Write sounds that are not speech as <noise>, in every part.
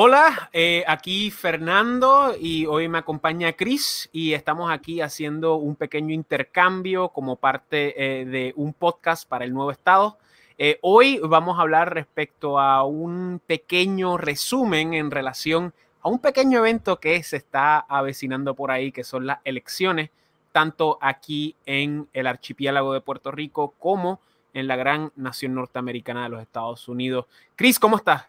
Hola, eh, aquí Fernando y hoy me acompaña Chris y estamos aquí haciendo un pequeño intercambio como parte eh, de un podcast para el nuevo estado. Eh, hoy vamos a hablar respecto a un pequeño resumen en relación a un pequeño evento que se está avecinando por ahí, que son las elecciones, tanto aquí en el archipiélago de Puerto Rico como en la gran nación norteamericana de los Estados Unidos. Chris, ¿cómo estás?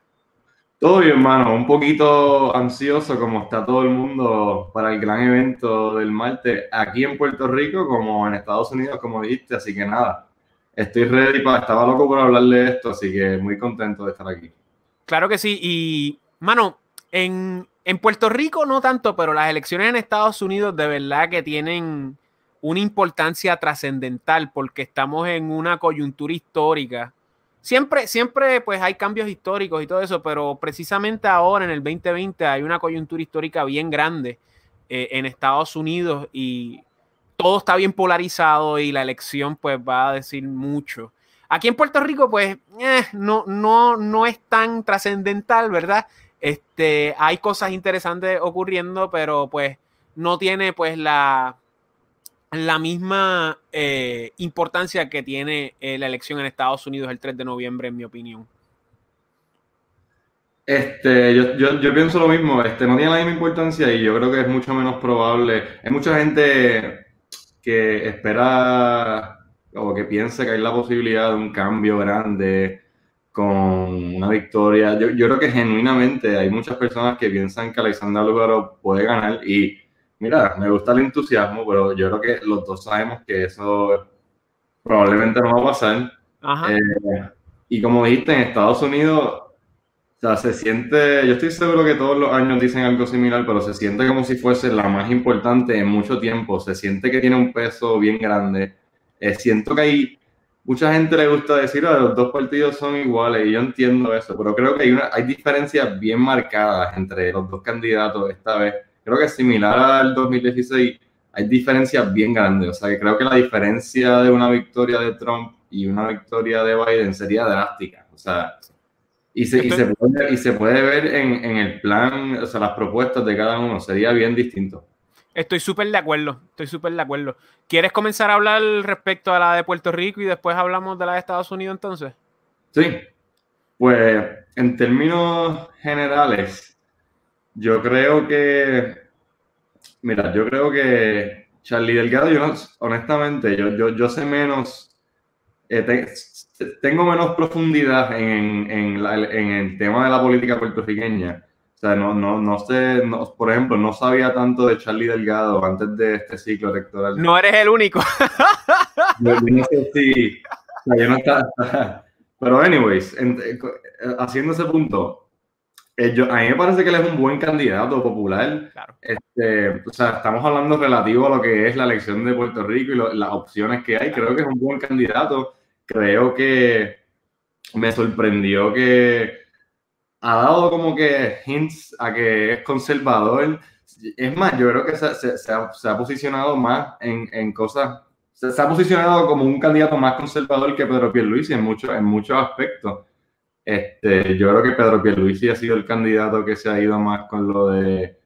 Todo bien, hermano. Un poquito ansioso como está todo el mundo para el gran evento del martes aquí en Puerto Rico como en Estados Unidos, como dijiste. Así que nada, estoy ready para... Estaba loco por hablar de esto, así que muy contento de estar aquí. Claro que sí. Y, mano, en, en Puerto Rico no tanto, pero las elecciones en Estados Unidos de verdad que tienen una importancia trascendental porque estamos en una coyuntura histórica Siempre, siempre pues hay cambios históricos y todo eso, pero precisamente ahora en el 2020 hay una coyuntura histórica bien grande eh, en Estados Unidos y todo está bien polarizado y la elección pues va a decir mucho. Aquí en Puerto Rico pues eh, no, no, no es tan trascendental, ¿verdad? Este, hay cosas interesantes ocurriendo, pero pues no tiene pues la, la misma eh, importancia que tiene eh, la elección en Estados Unidos el 3 de noviembre, en mi opinión. Este, yo, yo, pienso lo mismo, este, no tiene la misma importancia y yo creo que es mucho menos probable. Hay mucha gente que espera o que piensa que hay la posibilidad de un cambio grande con una victoria. Yo, yo creo que genuinamente hay muchas personas que piensan que Alexander Lugaro puede ganar y Mira, me gusta el entusiasmo, pero yo creo que los dos sabemos que eso probablemente no va a pasar. Eh, y como dijiste, en Estados Unidos, o sea, se siente, yo estoy seguro que todos los años dicen algo similar, pero se siente como si fuese la más importante en mucho tiempo. Se siente que tiene un peso bien grande. Eh, siento que hay mucha gente le gusta decir, que los dos partidos son iguales, y yo entiendo eso, pero creo que hay, una, hay diferencias bien marcadas entre los dos candidatos esta vez creo que similar al 2016, hay diferencias bien grandes. O sea, que creo que la diferencia de una victoria de Trump y una victoria de Biden sería drástica. O sea, y se, y se, puede, y se puede, ver en, en, el plan, o sea, las propuestas de cada uno, sería bien distinto. Estoy súper de acuerdo, estoy súper de acuerdo. ¿Quieres comenzar a hablar respecto a la de Puerto Rico y después hablamos de la de Estados Unidos entonces? Sí, pues en términos generales, yo creo que, mira, yo creo que Charlie Delgado, yo honestamente, yo, yo, yo sé menos, eh, tengo menos profundidad en, en, en, el tema de la política puertorriqueña. O sea, no, no, no sé, por ejemplo, no sabía tanto de Charlie Delgado antes de este ciclo electoral. No eres el único. <laughs> Yo, no sé si, o sea, yo no estaba, <laughs> pero anyways, eh, haciendo ese punto, eh, a mí me parece que él es un buen candidato popular. Este, o sea, estamos hablando relativo a lo que es la elección de Puerto Rico y las opciones que hay. Creo que es un buen candidato. Creo que me sorprendió que ha dado como que hints a que es conservador. Es más, yo creo que se, ha, posicionado más en, cosas, se, ha posicionado como un candidato más conservador que Pedro Pierluisi en, muchos en muchos aspectos. Este, yo creo que Pedro Pierluisi ha sido el candidato que se ha ido más con lo de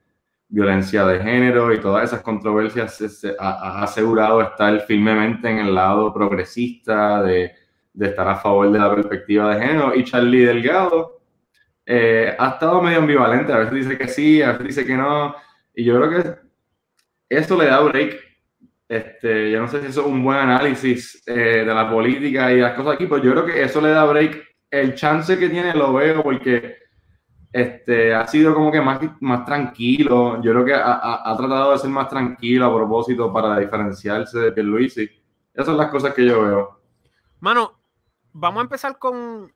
violencia de género y todas esas controversias. Se, ha, asegurado estar firmemente en el lado progresista, de, de, estar a favor de la perspectiva de género. Y Charlie Delgado eh, ha estado medio ambivalente. A veces dice que sí, a veces dice que no. Y yo creo que eso le da break. Este, yo no sé si eso es un buen análisis eh, de la política y las cosas aquí, pero yo creo que eso le da break el chance que tiene lo veo porque este, ha sido como que más, más tranquilo. Yo creo que ha, tratado de ser más tranquilo a propósito para diferenciarse de Pierluisi. Esas son las cosas que yo veo. Mano, vamos a empezar con.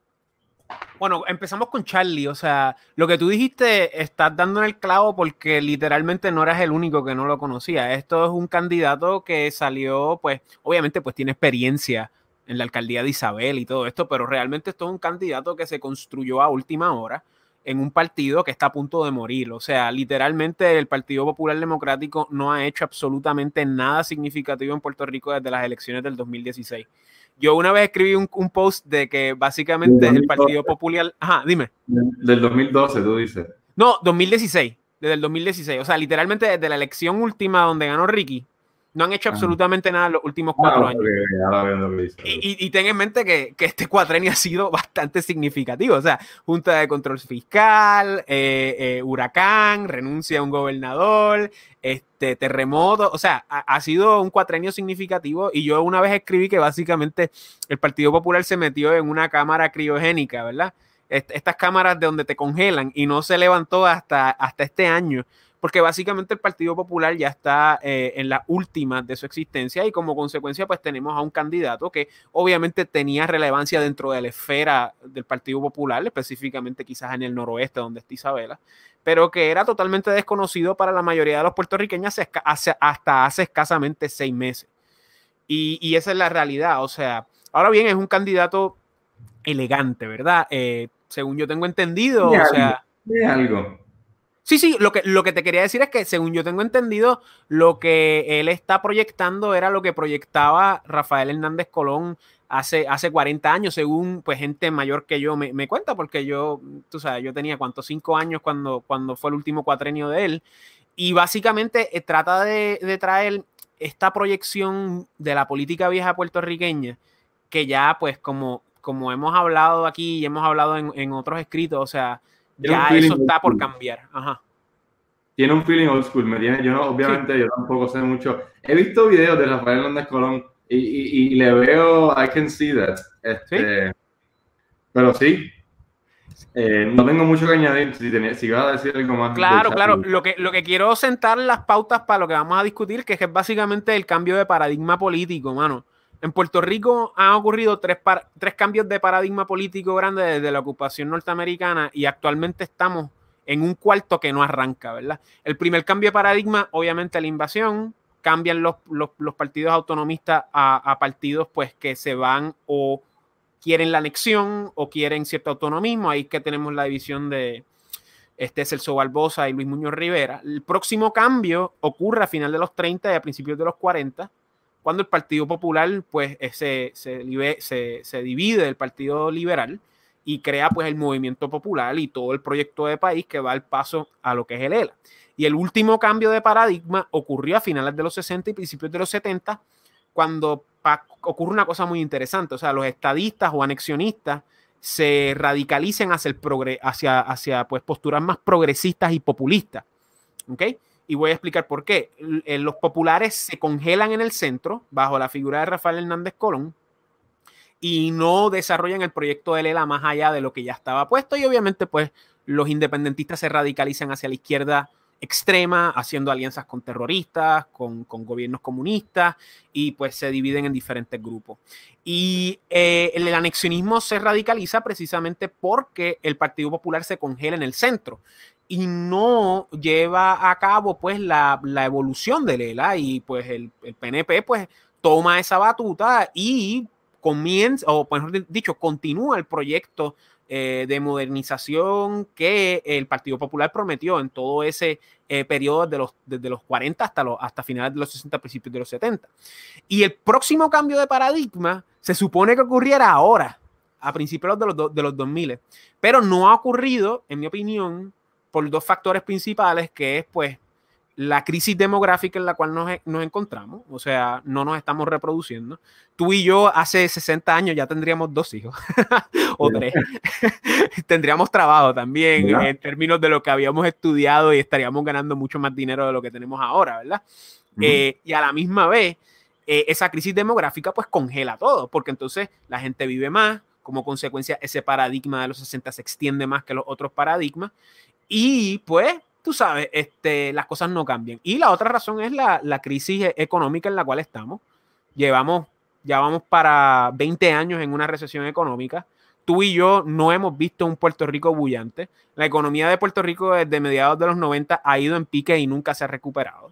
Bueno, empezamos con Charlie. O sea, lo que tú dijiste, estás dando en el clavo porque literalmente no eras el único que no lo conocía. Esto es un candidato que salió, pues, obviamente, pues tiene experiencia en la alcaldía de Isabel y todo esto, pero realmente esto es un candidato que se construyó a última hora en un partido que está a punto de morir. O sea, literalmente el Partido Popular Democrático no ha hecho absolutamente nada significativo en Puerto Rico desde las elecciones del 2016. Yo una vez escribí un, post de que básicamente el Partido Popular... Ajá, dime. Del 2012, tú dices. No, 2016, desde el 2016. O sea, literalmente desde la elección última donde ganó Ricky, no han hecho absolutamente nada en los últimos cuatro años. Y, ten en mente que, este cuatrenio <laughs> ha sido bastante significativo. O sea, Junta de Control Fiscal, eh, eh, huracán, renuncia a un gobernador, este terremoto. O sea, ha, sido un cuatrenio significativo. Y yo una vez escribí que básicamente el Partido Popular se metió en una cámara criogénica, ¿verdad? estas cámaras de donde te congelan y no se levantó hasta, hasta este año porque básicamente el Partido Popular ya está eh, en la última de su existencia y como consecuencia pues tenemos a un candidato que obviamente tenía relevancia dentro de la esfera del Partido Popular, específicamente quizás en el noroeste donde está Isabela, pero que era totalmente desconocido para la mayoría de los puertorriqueños hasta hace escasamente seis meses. Y, esa es la realidad, o sea, ahora bien es un candidato elegante, ¿verdad? Eh, según yo tengo entendido, o sea... algo Sí, sí, lo que, lo que te quería decir es que, según yo tengo entendido, lo que él está proyectando era lo que proyectaba Rafael Hernández Colón hace, hace 40 años, según pues gente mayor que yo me, cuenta, porque yo, tú sabes, yo tenía cuántos, cinco años cuando, cuando fue el último cuatrenio de él, y básicamente eh, trata de, traer esta proyección de la política vieja puertorriqueña, que ya pues como, como hemos hablado aquí y hemos hablado en, en otros escritos, o sea, ya eso está por cambiar. Ajá. Tiene un feeling old school, me tiene, yo no, obviamente yo tampoco sé mucho. He visto videos de Rafael Hernández Colón y, y, le veo, I can see that. Este, Pero sí, eh, no tengo mucho que añadir. Si, tenía, si iba a decir algo más. Claro, claro. Lo que, lo que quiero sentar las pautas para lo que vamos a discutir, que es básicamente el cambio de paradigma político, mano. En Puerto Rico han ocurrido tres, tres cambios de paradigma político grandes desde la ocupación norteamericana y actualmente estamos en un cuarto que no arranca, ¿verdad? El primer cambio de paradigma, obviamente, la invasión, cambian los, partidos autonomistas a, partidos pues que se van o quieren la anexión o quieren cierto autonomismo, ahí que tenemos la división de este Celso Barbosa y Luis Muñoz Rivera. El próximo cambio ocurre a final de los 30 y a principios de los 40, cuando el Partido Popular pues eh, se, se, se, divide del Partido Liberal y crea pues el movimiento popular y todo el proyecto de país que va al paso a lo que es el ELA. Y el último cambio de paradigma ocurrió a finales de los 60 y principios de los 70, cuando ocurre una cosa muy interesante, o sea, los estadistas o anexionistas se radicalicen hacia, el hacia, hacia pues, posturas más progresistas y populistas. ¿ok?, y voy a explicar por qué. Eh, los populares se congelan en el centro bajo la figura de Rafael Hernández Colón y no desarrollan el proyecto de Lela más allá de lo que ya estaba puesto y obviamente pues los independentistas se radicalizan hacia la izquierda extrema, haciendo alianzas con terroristas, con, gobiernos comunistas y pues se dividen en diferentes grupos. Y eh, el anexionismo se radicaliza precisamente porque el Partido Popular se congela en el centro y no lleva a cabo pues la, evolución de Lela y pues el, PNP pues toma esa batuta y comienza, o mejor dicho, continúa el proyecto eh, de modernización que el Partido Popular prometió en todo ese eh, periodo de los, desde los 40 hasta, los, hasta finales de los 60, principios de los 70. Y el próximo cambio de paradigma se supone que ocurriera ahora, a principios de los, de los 2000, pero no ha ocurrido, en mi opinión, por dos factores principales, que es pues la crisis demográfica en la cual nos, nos, encontramos, o sea, no nos estamos reproduciendo. Tú y yo hace 60 años ya tendríamos dos hijos <laughs> o tres. <laughs> tendríamos trabajo también en términos de lo que habíamos estudiado y estaríamos ganando mucho más dinero de lo que tenemos ahora, ¿verdad? Eh, y a la misma vez, eh, esa crisis demográfica pues congela todo, porque entonces la gente vive más, como consecuencia ese paradigma de los 60 se extiende más que los otros paradigmas y pues, tú sabes, este, las cosas no cambian. Y la otra razón es la, crisis e-, económica en la cual estamos. Llevamos, ya vamos para 20 años en una recesión económica. Tú y yo no hemos visto un Puerto Rico bullante. La economía de Puerto Rico desde mediados de los 90 ha ido en pique y nunca se ha recuperado.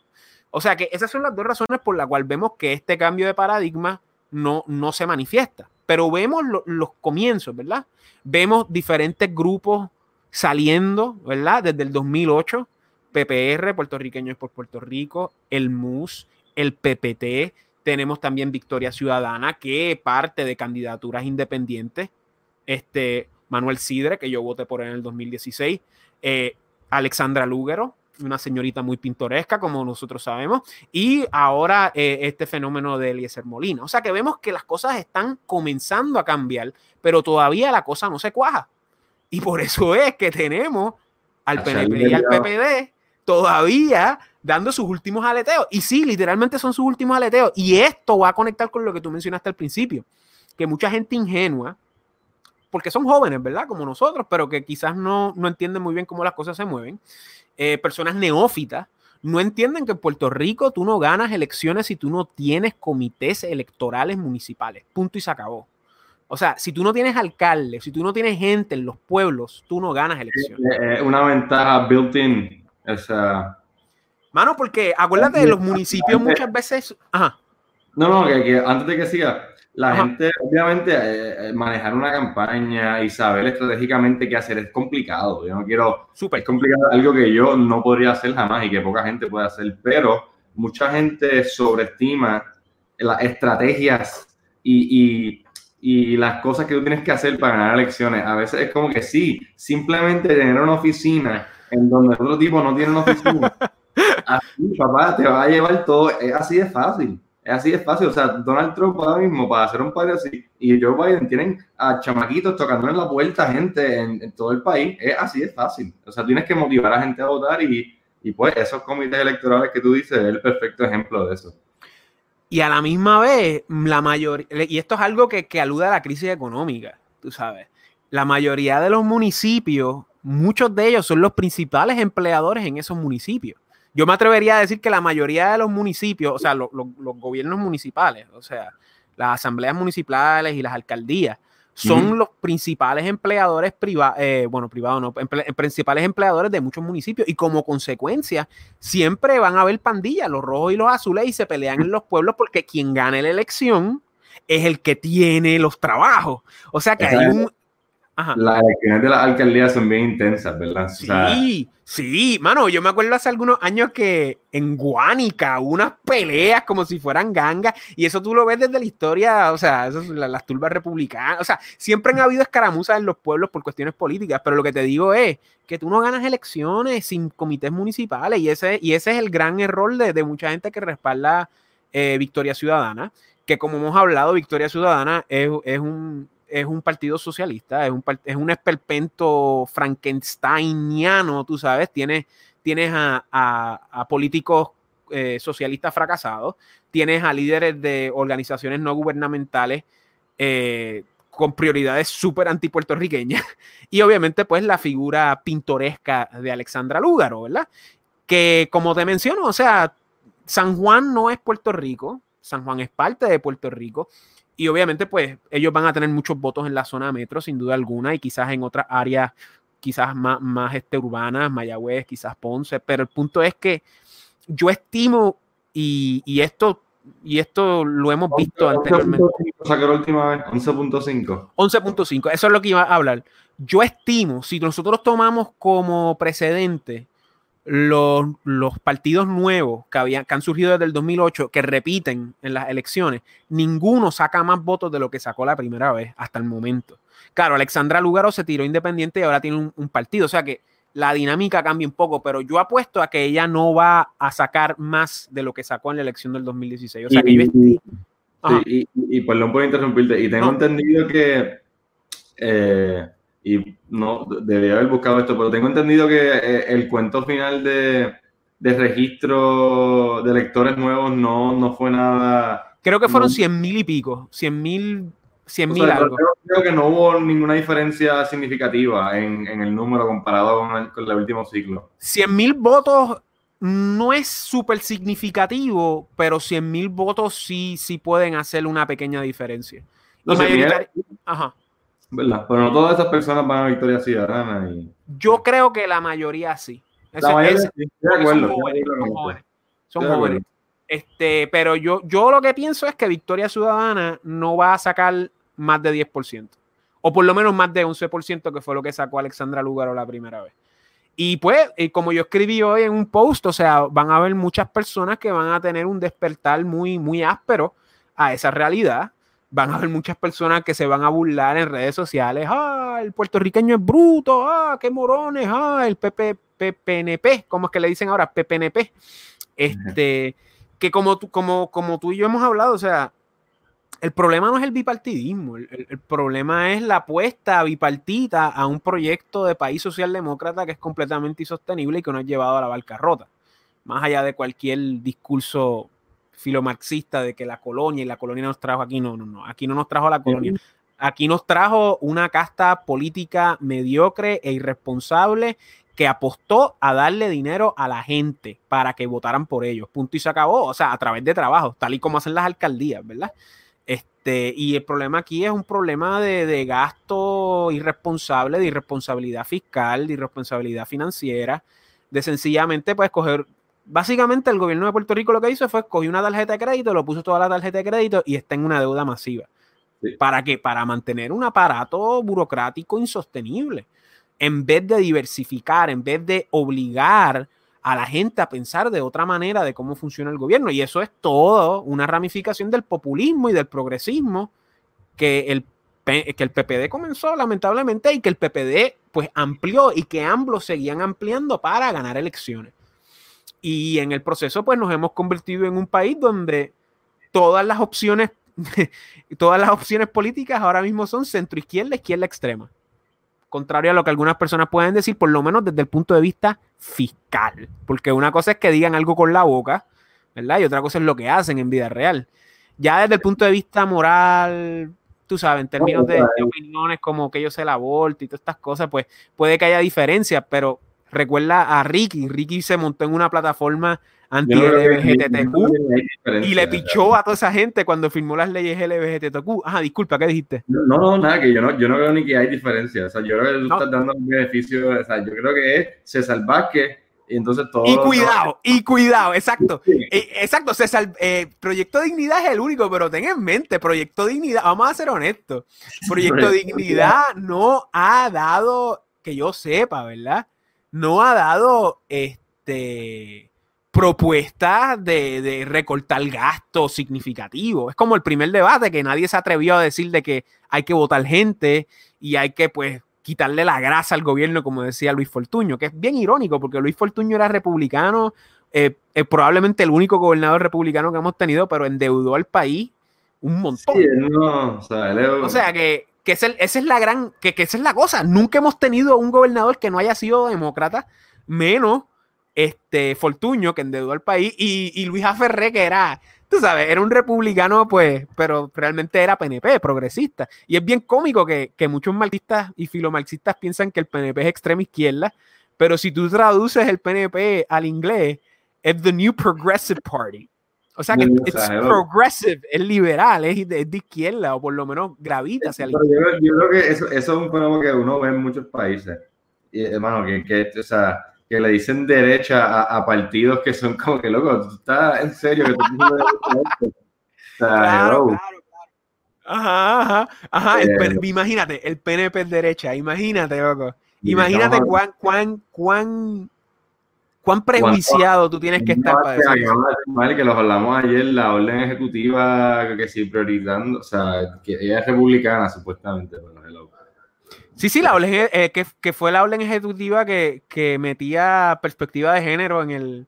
O sea que esas son las dos razones por las cuales vemos que este cambio de paradigma no, no se manifiesta. Pero vemos los comienzos, ¿verdad? Vemos diferentes grupos saliendo, ¿verdad? Desde el 2008, PPR, puertorriqueños por Puerto Rico, el MUS, el PPT, tenemos también Victoria Ciudadana, que parte de candidaturas independientes, este, Manuel Sidre, que yo voté por él en el 2016, eh, Alexandra Lúgaro, una señorita muy pintoresca, como nosotros sabemos, y ahora eh, este fenómeno de Eliezer Molina. O sea que vemos que las cosas están comenzando a cambiar, pero todavía la cosa no se cuaja. Y por eso es que tenemos al PNP y al PPD todavía dando sus últimos aleteos. Y sí, literalmente son sus últimos aleteos. Y esto va a conectar con lo que tú mencionaste al principio, que mucha gente ingenua, porque son jóvenes, ¿verdad? Como nosotros, pero que quizás no, no entienden muy bien cómo las cosas se mueven, eh, personas neófitas, no entienden que en Puerto Rico tú no ganas elecciones si tú no tienes comités electorales municipales. Punto y se acabó. O sea, si tú no tienes alcalde, si tú no tienes gente en los pueblos, tú no ganas elecciones. Es una ventaja built-in. Esa... Mano, porque acuérdate de los municipios muchas veces. Ajá. No, no, que, antes de que siga, la gente, obviamente, eh, eh, manejar una campaña y saber estratégicamente qué hacer es complicado. Yo no quiero. Súper. Es complicado, algo que yo no podría hacer jamás y que poca gente puede hacer, pero mucha gente sobreestima las estrategias y, y y las cosas que tú tienes que hacer para ganar elecciones. A veces es como que sí, simplemente tener una oficina en donde otro tipo no tiene una oficina. <laughs> Así, papá, te va a llevar todo. Es así de fácil. Es así de fácil. O sea, Donald Trump ahora mismo, para hacer un par así, y Joe Biden tienen a chamaquitos tocando en la puerta gente en, todo el país. Es así de fácil. O sea, tienes que motivar a la gente a votar y, y pues esos comités electorales que tú dices es el perfecto ejemplo de eso. Y a la misma vez, la mayoría, y esto es algo que, que alude a la crisis económica, tú sabes, la mayoría de los municipios, muchos de ellos son los principales empleadores en esos municipios. Yo me atrevería a decir que la mayoría de los municipios, o sea, los gobiernos municipales, o sea, las asambleas municipales y las alcaldías, son los principales empleadores privados, eh, bueno, privados no, principales empleadores de muchos municipios y como consecuencia siempre van a haber pandillas, los rojos y los azules y se pelean en los pueblos porque quien gane la elección es el que tiene los trabajos. O sea que hay un, las elecciones de la alcaldía son bien intensas, ¿verdad? Sí, sí, mano, yo me acuerdo hace algunos años que en Guánica hubo unas peleas como si fueran gangas, y eso tú lo ves desde la historia, o sea, las, turbas republicanas, o sea, siempre han habido escaramuzas en los pueblos por cuestiones políticas, pero lo que te digo es que tú no ganas elecciones sin comités municipales, y ese, y ese es el gran error de, mucha gente que respalda eh, Victoria Ciudadana, que como hemos hablado, Victoria Ciudadana es un es un partido socialista, es un, es un esperpento frankensteiniano, tú sabes, tienes, tienes a, políticos eh, socialistas fracasados, tienes a líderes de organizaciones no gubernamentales eh, con prioridades súper antipuertorriqueñas <laughs> y obviamente pues la figura pintoresca de Alexandra Lúgaro, ¿verdad? Que como te menciono, o sea, San Juan no es Puerto Rico, San Juan es parte de Puerto Rico y obviamente, pues ellos van a tener muchos votos en la zona metro, sin duda alguna, y quizás en otras áreas, quizás más, más este, urbanas, Mayagüez, quizás Ponce, pero el punto es que yo estimo, y, y esto y esto lo hemos visto anteriormente. la última vez? 11.5. 11.5, eso es lo que iba a hablar. Yo estimo, si nosotros tomamos como precedente los, los, partidos nuevos que, habían, que han surgido desde el 2008, que repiten en las elecciones, ninguno saca más votos de lo que sacó la primera vez hasta el momento. Claro, Alexandra Lugaro se tiró independiente y ahora tiene un, partido, o sea que la dinámica cambia un poco, pero yo apuesto a que ella no va a sacar más de lo que sacó en la elección del 2016. O sea que yo estoy... y, y, perdón por interrumpirte, y tengo entendido que eh, y no debería haber buscado esto, pero tengo entendido que eh, el cuento final de, de registro de lectores nuevos no, no fue nada. Creo que fueron 100 mil y pico, 100 mil. 100 mil algo. Creo, que no hubo ninguna diferencia significativa en, en el número comparado con el, con el último ciclo. 100 mil votos no es súper significativo, pero 100 mil votos sí, sí pueden hacer una pequeña diferencia. No, Ajá. ¿Verdad? Pero no todas esas personas van a Victoria Ciudadana. Y... Yo creo que la mayoría sí. la mayoría sí, de acuerdo. Son jóvenes. Son jóvenes. Este, pero yo, yo lo que pienso es que Victoria Ciudadana no va a sacar más de 10%. O por lo menos más de 11%, que fue lo que sacó Alexandra Lugaro la primera vez. Y pues, como yo escribí hoy en un post, o sea, van a haber muchas personas que van a tener un despertar muy, muy áspero a esa realidad van a haber muchas personas que se van a burlar en redes sociales. Ah, el puertorriqueño es bruto. Ah, qué morones. Ah, el PP, PPNP, ¿cómo es que le dicen ahora? PPNP. Este, que como tú, como, como tú y yo hemos hablado, o sea, el problema no es el bipartidismo, el, problema es la apuesta bipartita a un proyecto de país socialdemócrata que es completamente insostenible y que nos ha llevado a la bancarrota. Más allá de cualquier discurso filomarxista de que la colonia y la colonia nos trajo aquí, no, no, no, aquí no nos trajo la colonia. Aquí nos trajo una casta política mediocre e irresponsable que apostó a darle dinero a la gente para que votaran por ellos. Punto y se acabó. O sea, a través de trabajo, tal y como hacen las alcaldías, ¿verdad? Este, y el problema aquí es un problema de, gasto irresponsable, de irresponsabilidad fiscal, de irresponsabilidad financiera, de sencillamente pues coger, básicamente el gobierno de Puerto Rico lo que hizo fue cogió una tarjeta de crédito, lo puso toda la tarjeta de crédito y está en una deuda masiva. ¿Para qué? Para mantener un aparato burocrático insostenible. En vez de diversificar, en vez de obligar a la gente a pensar de otra manera de cómo funciona el gobierno. Y eso es todo una ramificación del populismo y del progresismo que el, que el PPD comenzó lamentablemente y que el PPD pues amplió y que ambos seguían ampliando para ganar elecciones. Y en el proceso pues nos hemos convertido en un país donde todas las opciones, <laughs> todas las opciones políticas ahora mismo son centro izquierda, izquierda extrema contrario a lo que algunas personas pueden decir, por lo menos desde el punto de vista fiscal. Porque una cosa es que digan algo con la boca, ¿verdad? Y otra cosa es lo que hacen en vida real. Ya desde el punto de vista moral, tú sabes, en términos de, opiniones como que yo sé la aborto y todas estas cosas, pues puede que haya diferencias, pero recuerda a Ricky. Ricky se montó en una plataforma anti-LGBTQ y le pichó a toda esa gente cuando firmó las leyes LGBTQ. Ajá, disculpa, ¿qué dijiste? No, no, nada, que yo no, yo no creo ni que hay diferencia. O sea, yo creo que tú estás dando un beneficio. O sea, yo creo que es César Vázquez y entonces todo. Y cuidado, y cuidado, exacto. Eh, exacto, César, eh, Proyecto Dignidad es el único, pero ten en mente, Proyecto Dignidad, vamos a ser honestos. <laughs> Proyecto Dignidad no ha dado, que yo sepa, ¿verdad? No ha dado este propuestas de, recortar gastos significativos. Es como el primer debate que nadie se atrevió a decir de que hay que votar gente y hay que pues quitarle la grasa al gobierno, como decía Luis Fortuño, que es bien irónico porque Luis Fortuño era republicano, eh, eh, probablemente el único gobernador republicano que hemos tenido, pero endeudó al país un montón. o, sea, que, esa es la gran, que, que esa es la cosa. Nunca hemos tenido un gobernador que no haya sido demócrata, menos este, Fortuño, que endeudó al país, y, y Luis Aferré, que era, tú sabes, era un republicano, pues, pero realmente era PNP, progresista. Y es bien cómico que, muchos marxistas y filomarxistas piensan que el PNP es extrema izquierda, pero si tú traduces el PNP al inglés, es The New Progressive Party. O sea que es progressive, es liberal, es de, izquierda, o por lo menos gravita hacia la izquierda. Yo, creo que eso, es un fenómeno que uno ve en muchos países. Y, hermano, que, que o sea, que le dicen derecha a, partidos que son como que, loco, tú estás en serio que tú <laughs> claro, claro, Ajá, ajá, ajá. Eh, imagínate, el PNP es derecha, imagínate, loco. Imagínate cuán, cuán, cuán, cuán prejuiciado tú tienes que estar para decir Que los hablamos ayer, la orden ejecutiva que sí priorizando, o sea, que ella es republicana supuestamente, bueno, loco. Sí, sí, la orden, eh, que, fue la orden ejecutiva que, metía perspectiva de género en el...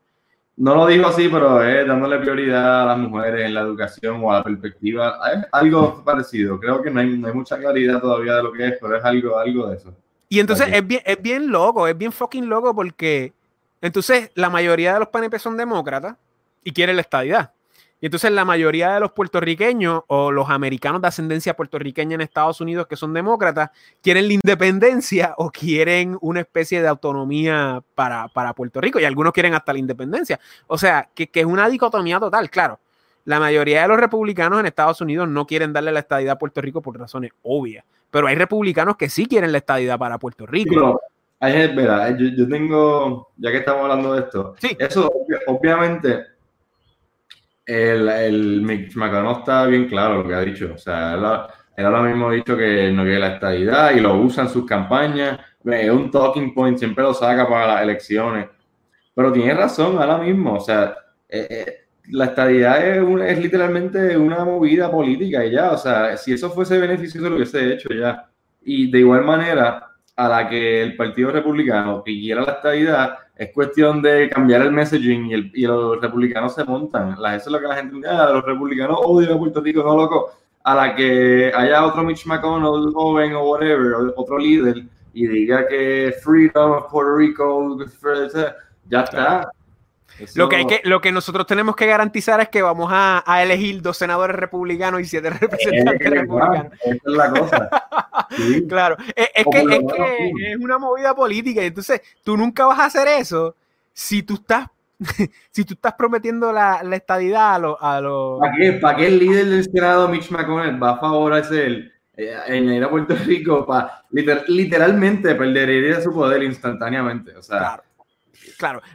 No lo digo así, pero es dándole prioridad a las mujeres en la educación o a la perspectiva. Es algo parecido. Creo que no hay, mucha claridad todavía de lo que es, pero es algo, algo de eso. Y entonces es bien, es bien loco, es bien fucking loco porque entonces la mayoría de los PNP son demócratas y quieren la estadidad. Y entonces la mayoría de los puertorriqueños o los americanos de ascendencia puertorriqueña en Estados Unidos que son demócratas quieren la independencia o quieren una especie de autonomía para, Puerto Rico y algunos quieren hasta la independencia. O sea, que, es una dicotomía total, claro. La mayoría de los republicanos en Estados Unidos no quieren darle la estadidad a Puerto Rico por razones obvias, pero hay republicanos que sí quieren la estadidad para Puerto Rico. Hay, yo, tengo, ya que estamos hablando de esto, eso obviamente el, el Mitch McConnell está bien claro lo que ha dicho. O sea, él, ahora mismo ha dicho que no quiere la estadidad y lo usa en sus campañas. Es un talking point, siempre lo saca para las elecciones. Pero tiene razón ahora mismo. O sea, eh, eh, la estadidad es, es, literalmente una movida política y ya, o sea, si eso fuese beneficioso lo hubiese hecho ya. Y de igual manera, a la que el Partido Republicano que la estadidad, es cuestión de cambiar el messaging y, el, y los republicanos se montan. eso es lo que la gente dice, ah, los republicanos odian a Puerto Rico, no loco. A la que haya otro Mitch McConnell joven o whatever, otro líder, y diga que freedom of Puerto Rico, ya está. Lo, que hay que, lo que nosotros tenemos que garantizar es que vamos a, a elegir dos senadores republicanos y siete <laughs> representantes republicanos. Esa es la cosa. <laughs> claro, es, que, es, que es una movida política y entonces tú nunca vas a hacer eso si tú estás <laughs> si tú estás prometiendo la, la estadidad a los... A lo... ¿Para, qué? ¿Para qué el líder del Senado, Mitch McConnell, va a favorecer eh, en ir a Puerto Rico para literalmente perdería su poder instantáneamente? O sea, Claro,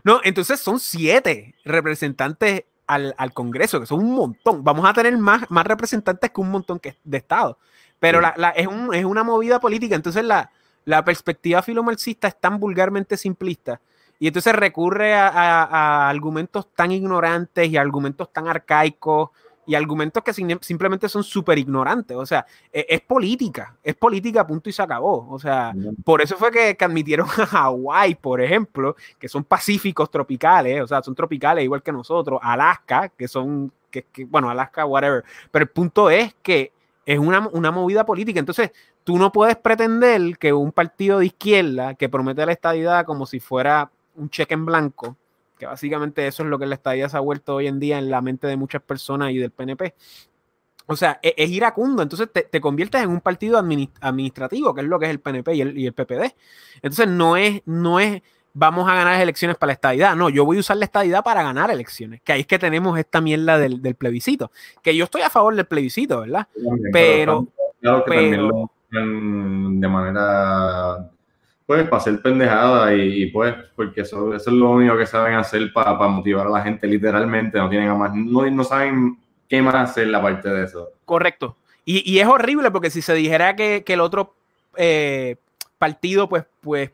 no, entonces son siete representantes al, Congreso, que son un montón. Vamos a tener más, más representantes que un montón que de estados. Pero la, es, es, una movida política. Entonces la, la perspectiva filomarxista es tan vulgarmente simplista. Y entonces recurre a, argumentos tan ignorantes y argumentos tan arcaicos y argumentos que simplemente son súper ignorantes. O sea, e, es, política, es política, punto y se acabó. O sea, por eso fue que, admitieron a Hawái, por ejemplo, que son pacíficos tropicales, o sea, son tropicales igual que nosotros, Alaska, que son, que, bueno, Alaska, whatever. Pero el punto es que es una, una movida política. Entonces, tú no puedes pretender que un partido de izquierda que promete la estadidad como si fuera un cheque en blanco, que básicamente eso es lo que la estadía se ha vuelto hoy en día en la mente de muchas personas y del PNP. O sea, e, es, iracundo, entonces te, conviertes en un partido administrativo, que es lo que es el PNP y el, y el PPD. Entonces no es, no es vamos a ganar elecciones para la estadidad. No, yo voy a usar la estadidad para ganar elecciones. Que ahí es que tenemos esta mierda del, plebiscito. Que yo estoy a favor del plebiscito, ¿verdad? pero, claro que pero, de manera pues para hacer pendejada y, pues porque eso, es lo único que saben hacer para, motivar a la gente literalmente, no tienen más, no, no saben qué más hacer la parte de eso. Correcto. Y, es horrible porque si se dijera que, el otro eh, partido pues, pues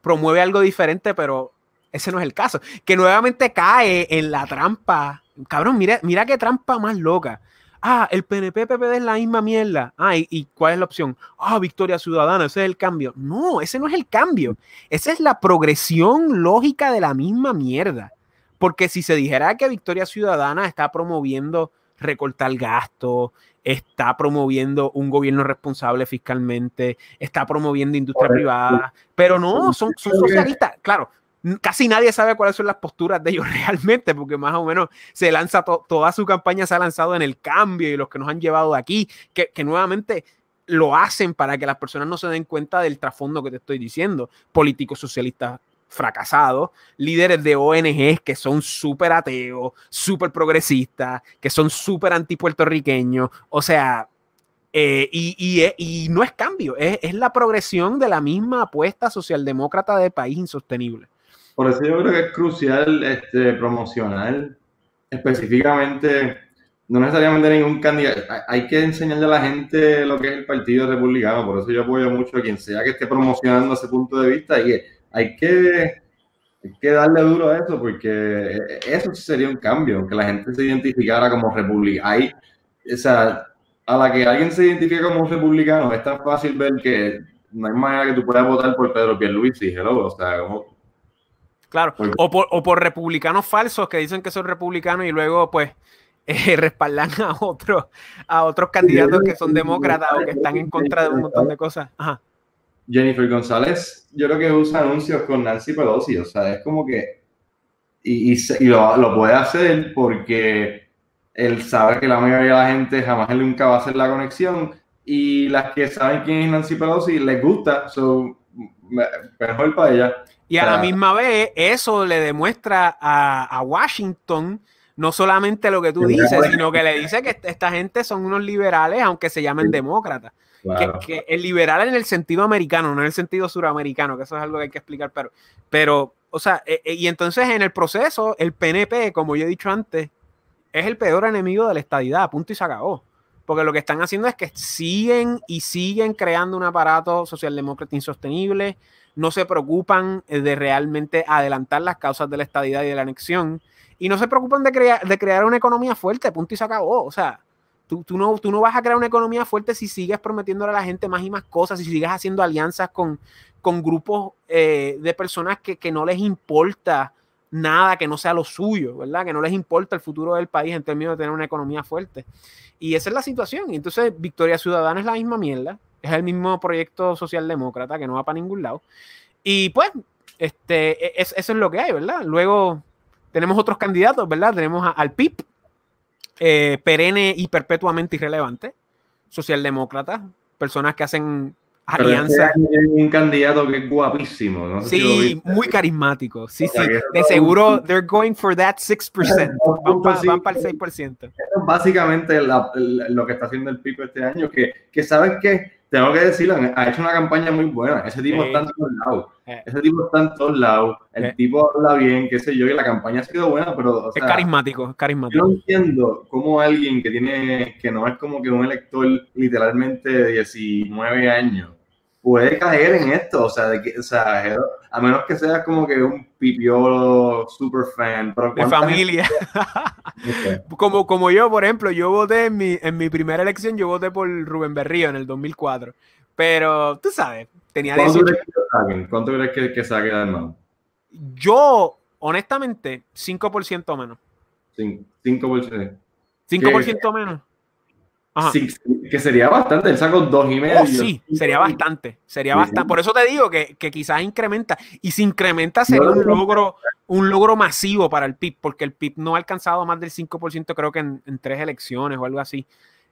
promueve algo diferente, pero ese no es el caso. Que nuevamente cae en la trampa. Cabrón, mira, mira qué trampa más loca ah, el PNP PPD es la misma mierda. Ah, ¿y, cuál es la opción? Ah, Victoria Ciudadana, ese es el cambio. No, ese no es el cambio. Esa es la progresión lógica de la misma mierda. Porque si se dijera que Victoria Ciudadana está promoviendo recortar gastos, está promoviendo un gobierno responsable fiscalmente, está promoviendo industria privada, pero no, son, son socialistas. Claro, casi nadie sabe cuáles son las posturas de ellos <laughs> realmente, porque más o menos se lanza toda su campaña se ha lanzado en el cambio y los que nos han llevado aquí, que, nuevamente lo hacen para que las personas no se den cuenta del trasfondo que te estoy diciendo. Políticos socialistas fracasados, líderes de ONGs que son súper ateos, súper progresistas, que son súper antipuertorriqueños, o sea, eh, y, y, y, no es cambio, es, es la progresión de la misma apuesta socialdemócrata de país insostenible. Por eso yo creo que es crucial este, promocionar específicamente, no necesariamente ningún candidato, hay que enseñarle a la gente lo que es el Partido Republicano, por eso yo apoyo mucho a quien sea que esté promocionando ese punto de vista. Y hay que, que darle duro a eso porque eso sería un cambio, que la gente se identificara como republicano. o sea, a la que alguien se identifique como republicano, es tan fácil ver que no hay manera que tú puedas votar por Pedro Pierluisi, hello, o sea, como Claro, o por, o por, republicanos falsos que dicen que son republicanos y luego pues eh, <laughs> respaldan a otros a otros candidatos que son demócratas o que están en contra de un montón de cosas. Jennifer González, yo creo que usa anuncios con Nancy Pelosi, o sea, es como que y, y, lo, lo, puede hacer porque él sabe que la mayoría de la gente jamás él nunca va a hacer la conexión y las que saben quién es Nancy Pelosi les gusta, so, mejor para ella. Y a la misma vez, eso le demuestra a, Washington no solamente lo que tú dices, sino que le dice que esta gente son unos liberales, aunque se llamen demócratas. Que, el liberal en el sentido americano, no en el sentido suramericano, que eso es algo que hay que explicar, pero, pero o sea, e, e, y entonces en el proceso, el PNP, como yo he dicho antes, es el peor enemigo de la estadidad, punto y se acabó. Porque lo que están haciendo es que siguen y siguen creando un aparato socialdemócrata insostenible, no se preocupan eh, de realmente adelantar las causas de la estadidad y de la anexión, y no se preocupan de, crear de crear una economía fuerte, punto y se acabó. O sea, tú, tú, no, tú no vas a crear una economía fuerte si sigues prometiéndole a la gente más y más cosas, si sigues haciendo alianzas con, con grupos eh, de personas que, que no les importa nada que no sea lo suyo, ¿verdad? Que no les importa el futuro del país en términos de tener una economía fuerte. Y esa es la situación. Y entonces Victoria Ciudadana es la misma mierda, es el mismo proyecto socialdemócrata que no va para ningún lado. Y pues, este, e, es, eso es lo que hay, ¿verdad? Luego tenemos otros candidatos, ¿verdad? Tenemos al PIP, eh, perenne y perpetuamente irrelevante, socialdemócrata, personas que hacen alianza. un candidato que es guapísimo. sí, muy carismático. Sí, sí. De seguro, they're going for that 6%. <laughs> Van, para el 6%. básicamente lo que está haciendo el Pico este año, que, que sabes que tengo que decirlo, ha hecho una campaña muy buena. Ese tipo está en todos lados. Eh. Ese tipo está en todos lados. El eh. tipo habla bien, qué sé yo, y la campaña ha sido buena, pero. es carismático, es carismático. Yo no entiendo cómo alguien que tiene, que no es como que un elector literalmente de 19 años, puede caer en esto. O sea, de que, o sea, a menos que seas como que un pipiolo super fan. de familia. <laughs> como, como yo, por ejemplo, yo voté en mi, en mi primera elección, yo voté por Rubén Berrío en el 2004. Pero tú sabes, tenía ¿Cuánto crees que ¿Cuánto crees que, que saque hermano? Yo, honestamente, 5% menos. 5%. 5% menos que sería bastante, él sacó dos y medio. Oh, sí, sería bastante, sería bastante. Por eso te digo que, quizás incrementa. Y si incrementa sería un logro, un logro masivo para el PIB, porque el PIB no ha alcanzado más del 5% creo que en, tres elecciones o algo así.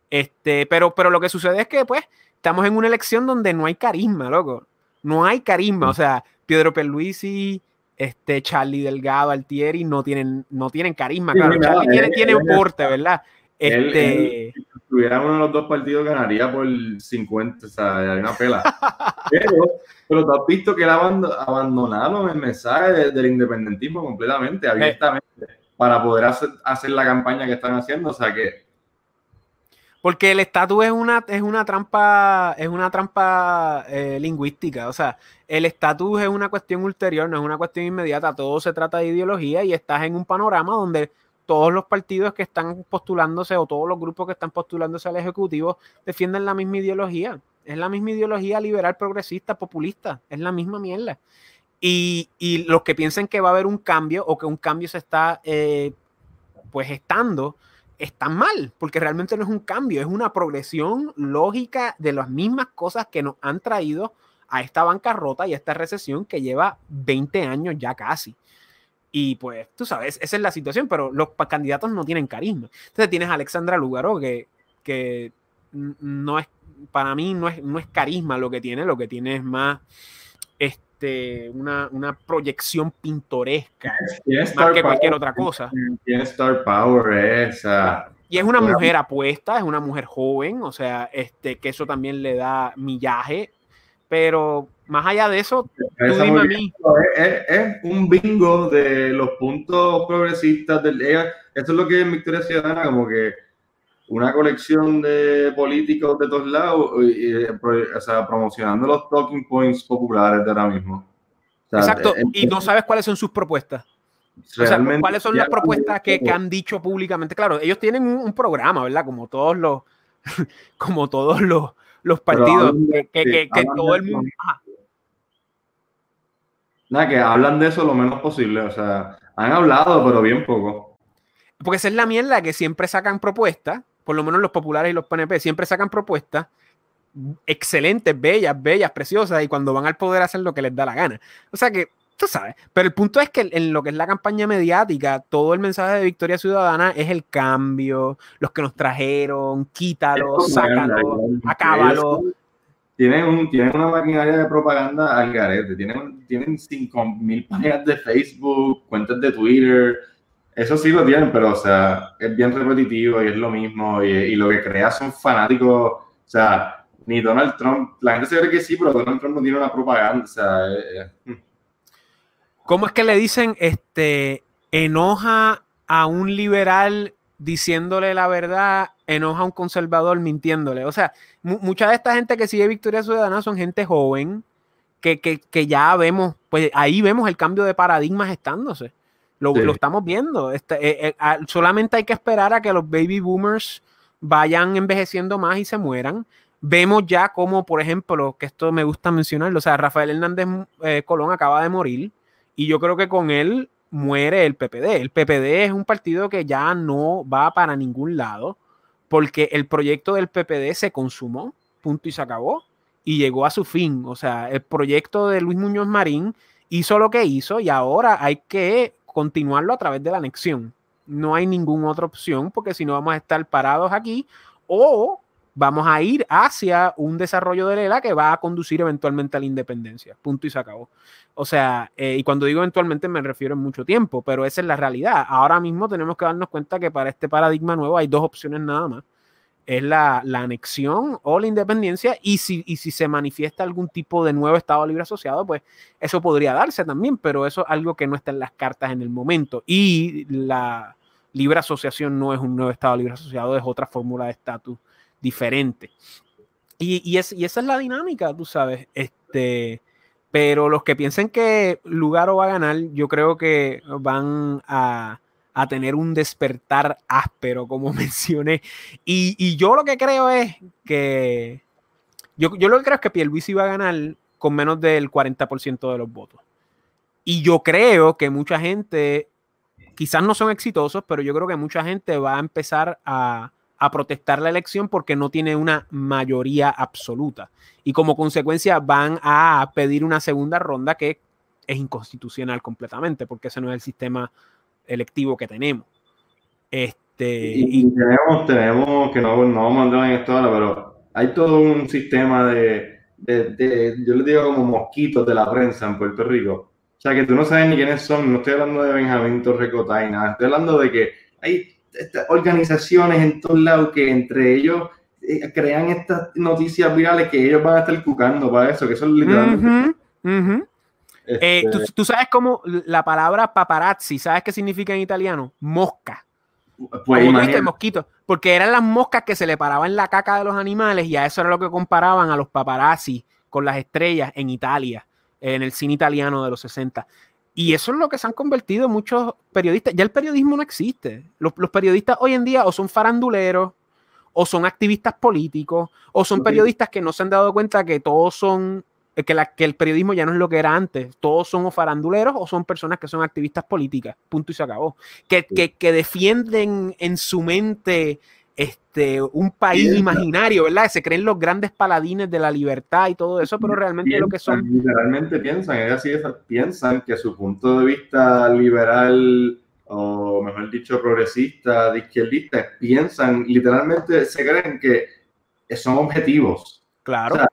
Este, pero, pero lo que sucede es que pues estamos en una elección donde no hay carisma, loco. No hay carisma. O sea, Pedro Perluisi, este, Charlie Delgado, Altieri no tienen, no tienen carisma. Claro, Charlie tiene, tiene un porte, ¿verdad? Este... si tuviera uno de los dos partidos, ganaría por 50, o sea, hay una pela. <laughs> pero, pero tú has visto que él abandonaron el mensaje del independentismo completamente, abiertamente, para poder hacer, hacer la campaña que están haciendo. O sea que porque el estatus es una, es una trampa, es una trampa eh, lingüística. O sea, el estatus es una cuestión ulterior, no es una cuestión inmediata. Todo se trata de ideología y estás en un panorama donde todos los partidos que están postulándose o todos los grupos que están postulándose al Ejecutivo defienden la misma ideología. Es la misma ideología liberal, progresista, populista. Es la misma mierda. Y, los que piensen que va a haber un cambio o que un cambio se está eh, pues estando, están mal, porque realmente no es un cambio, es una progresión lógica de las mismas cosas que nos han traído a esta bancarrota y a esta recesión que lleva 20 años ya casi. Y pues, tú sabes, esa es la situación, pero los candidatos no tienen carisma. Entonces tienes a Alexandra Lugaro, que, que no es, para mí no es, no es carisma lo que tiene, lo que tiene es más este, una, una proyección pintoresca, más que cualquier otra cosa. Tiene Star Power esa. Y es una mujer apuesta, es una mujer joven, o sea, este, que eso también le da millaje, pero más allá de eso, tú dime a mí. Es, un bingo de los puntos progresistas del Eso es lo que es Victoria Ciudadana, como que una colección de políticos de todos lados, o sea, promocionando los talking points populares de ahora mismo. Exacto, y no sabes cuáles son sus propuestas. O sea, ¿cuáles son las propuestas que, que, han dicho públicamente? Claro, ellos tienen un, programa, ¿verdad? Como todos los, <laughs> como todos los, los partidos, que, que, que, todo el mundo... Nada, que hablan de eso lo menos posible. O sea, han hablado, pero bien poco. Porque esa es la mierda que siempre sacan propuestas, por lo menos los populares y los PNP, siempre sacan propuestas excelentes, bellas, bellas, preciosas, y cuando van al poder hacen lo que les da la gana. O sea que, tú sabes, pero el punto es que en lo que es la campaña mediática, todo el mensaje de Victoria Ciudadana es el cambio, los que nos trajeron, quítalo, sácalo, acábalo tienen, un, tienen una maquinaria de propaganda al garete, tienen, tienen 5.000 páginas de Facebook, cuentas de Twitter, eso sí lo tienen, pero o sea, es bien repetitivo y es lo mismo, y, lo que crea son fanáticos, o sea, ni Donald Trump, la gente se cree que sí, pero Donald Trump no tiene una propaganda, o sea... Hmm. ¿Cómo es que le dicen, este, enoja a un liberal diciéndole la verdad, enoja a un conservador mintiéndole. O sea, mucha de esta gente que sigue Victoria Ciudadana son gente joven que, que, que, ya vemos, pues ahí vemos el cambio de paradigma gestándose. Lo, lo estamos viendo. Este, eh, eh, solamente hay que esperar a que los baby boomers vayan envejeciendo más y se mueran. Vemos ya como, por ejemplo, que esto me gusta mencionarlo, o sea, Rafael Hernández eh, Colón acaba de morir y yo creo que con él muere el PPD. El PPD es un partido que ya no va para ningún lado porque el proyecto del PPD se consumó, punto y se acabó, y llegó a su fin. O sea, el proyecto de Luis Muñoz Marín hizo lo que hizo y ahora hay que continuarlo a través de la anexión. No hay ninguna otra opción porque si no vamos a estar parados aquí o vamos a ir hacia un desarrollo de ELA que va a conducir eventualmente a la independencia. Punto y se acabó. O sea, eh, y cuando digo eventualmente me refiero en mucho tiempo, pero esa es la realidad. Ahora mismo tenemos que darnos cuenta que para este paradigma nuevo hay dos opciones nada más. Es la, anexión o la independencia y si, y si se manifiesta algún tipo de nuevo Estado libre asociado, pues eso podría darse también, pero eso es algo que no está en las cartas en el momento. Y la libre asociación no es un nuevo Estado libre asociado, es otra fórmula de estatus diferente. Y, y, es, y, esa es la dinámica, tú sabes. Este, pero los que piensen que Lugaro va a ganar, yo creo que van a, a tener un despertar áspero, como <laughs> mencioné. Y, y, yo lo que creo es que. Yo, yo lo que creo es que Pierluisi va a ganar con menos del 40% de los votos. Y yo creo que mucha gente, quizás no son exitosos, pero yo creo que mucha gente va a empezar a, a protestar la elección porque no tiene una mayoría absoluta. Y como consecuencia van a pedir una segunda ronda que es inconstitucional completamente, porque ese no es el sistema electivo que tenemos. Este, y, tenemos, tenemos, que no, no vamos a entrar en esto ahora, pero hay todo un sistema de, de, yo les digo como mosquitos de la prensa en Puerto Rico. O sea, que tú no sabes ni quiénes son, no estoy hablando de Benjamín Torrecotay, y nada, estoy hablando de que hay organizaciones en todos lados que entre ellos eh, crean estas noticias virales que ellos van a estar cucando para eso, que son literalmente... Eh, ¿tú, sabes cómo la palabra paparazzi, ¿sabes qué significa en italiano? Mosca. Pues como mosquito, porque eran las moscas que se le paraban la caca de los animales y a eso era lo que comparaban a los paparazzi con las estrellas en Italia, en el cine italiano de los 60. Y eso es lo que se han convertido muchos periodistas. Ya el periodismo no existe. Los, periodistas hoy en día o son faranduleros, o son activistas políticos, o son periodistas que no se han dado cuenta que todos son, eh, que, la, que el periodismo ya no es lo que era antes. Todos son o faranduleros o son personas que son activistas políticas. Punto y se acabó. Que, que, que defienden en su mente este, un país imaginario, ¿verdad? Se creen los grandes paladines de la libertad y todo eso, pero realmente lo que son... Literalmente piensan, es así, piensan que su punto de vista liberal o mejor dicho progresista, de izquierdista, piensan, literalmente se creen que son objetivos. Claro.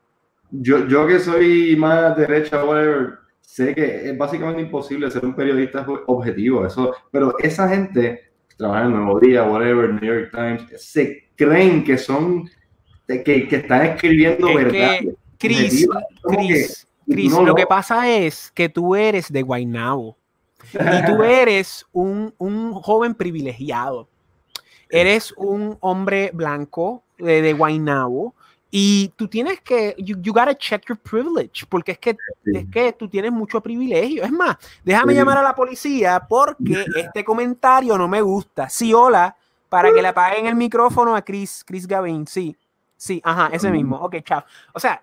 yo, yo que soy más derecha, whatever, sé que es básicamente imposible ser un periodista objetivo, eso, pero esa gente trabajan en Nuevo Día, whatever, New York Times, se creen que son, que, que están escribiendo verdad. Chris, Chris, Chris, lo que pasa es que tú eres de Guaynabo y tú <laughs> eres un, un joven privilegiado. Eres un hombre blanco de, de Guaynabo y tú tienes que, you, you, gotta check your privilege, porque es que, es que tú tienes mucho privilegio. Es más, déjame llamar a la policía porque <laughs> este comentario no me gusta. Sí, hola, para que le apaguen el micrófono a Chris, Chris Gavin. Sí, sí, ajá, ese mismo. Ok, chao. O sea,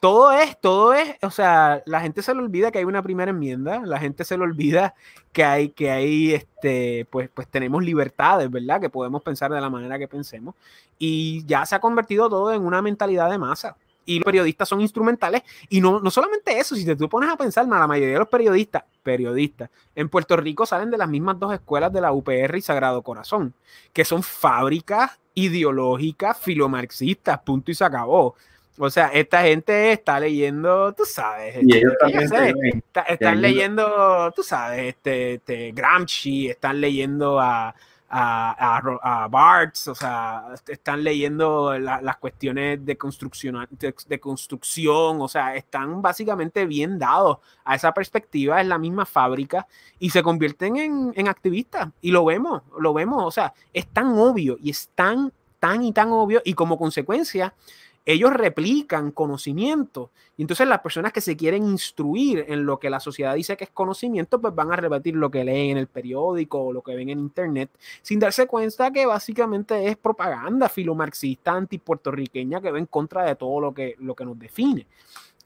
todo es, todo es, o sea, la gente se le olvida que hay una primera enmienda, la gente se le olvida que hay, que hay, este, pues, pues tenemos libertades, ¿verdad? Que podemos pensar de la manera que pensemos. Y ya se ha convertido todo en una mentalidad de masa. Y los periodistas son instrumentales. Y no, no solamente eso, si te tú pones a pensar, la mayoría de los periodistas, periodistas, en Puerto Rico salen de las mismas dos escuelas de la UPR y Sagrado Corazón, que son fábricas ideológicas filomarxistas, punto y se acabó. O sea, esta gente está leyendo, tú sabes. Y ellos también están leyendo, tú sabes, este, este, Gramsci, están leyendo a, a, a, Barthes, o sea, están leyendo las cuestiones de construcción, de, construcción, o sea, están básicamente bien dados a esa perspectiva, es la misma fábrica y se convierten en, en activistas y lo vemos, lo vemos, o sea, es tan obvio y es tan, tan y tan obvio y como consecuencia ellos replican conocimiento. Y entonces las personas que se quieren instruir en lo que la sociedad dice que es conocimiento, pues van a repetir lo que leen en el periódico o lo que ven en internet, sin darse cuenta que básicamente es propaganda filomarxista antipuertorriqueña que va en contra de todo lo que, lo que nos define.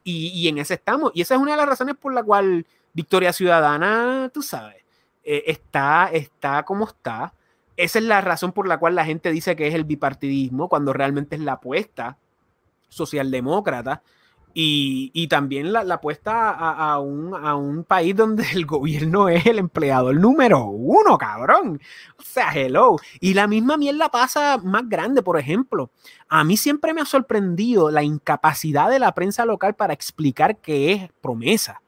Y, en ese estamos. Y esa es una de las razones por la cual Victoria Ciudadana, tú sabes, eh, está, está como está. Esa es la razón por la cual la gente dice que es el bipartidismo, cuando realmente es la apuesta socialdemócrata. Y, y también la, apuesta a, a, un, a, un, país donde el gobierno es el empleador número uno, cabrón. O sea, hello. Y la misma mierda pasa más grande, por ejemplo. A mí siempre me ha sorprendido la incapacidad de la prensa local para explicar qué es promesa.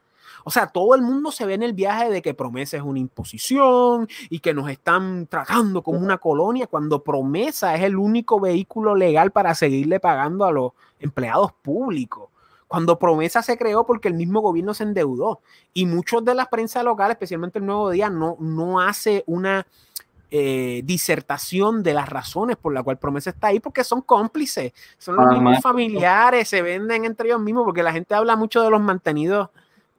O sea, todo el mundo se ve en el viaje de que promesa es una imposición y que nos están tratando como una colonia, cuando promesa es el único vehículo legal para seguirle pagando a los empleados públicos. Cuando promesa se creó porque el mismo gobierno se endeudó. Y muchos de las prensa locales, especialmente el Nuevo Día, no, no hace una eh, disertación de las razones por la cual Promesa está ahí, porque son cómplices, son los mismos familiares, se venden entre ellos mismos, porque la gente habla mucho de los mantenidos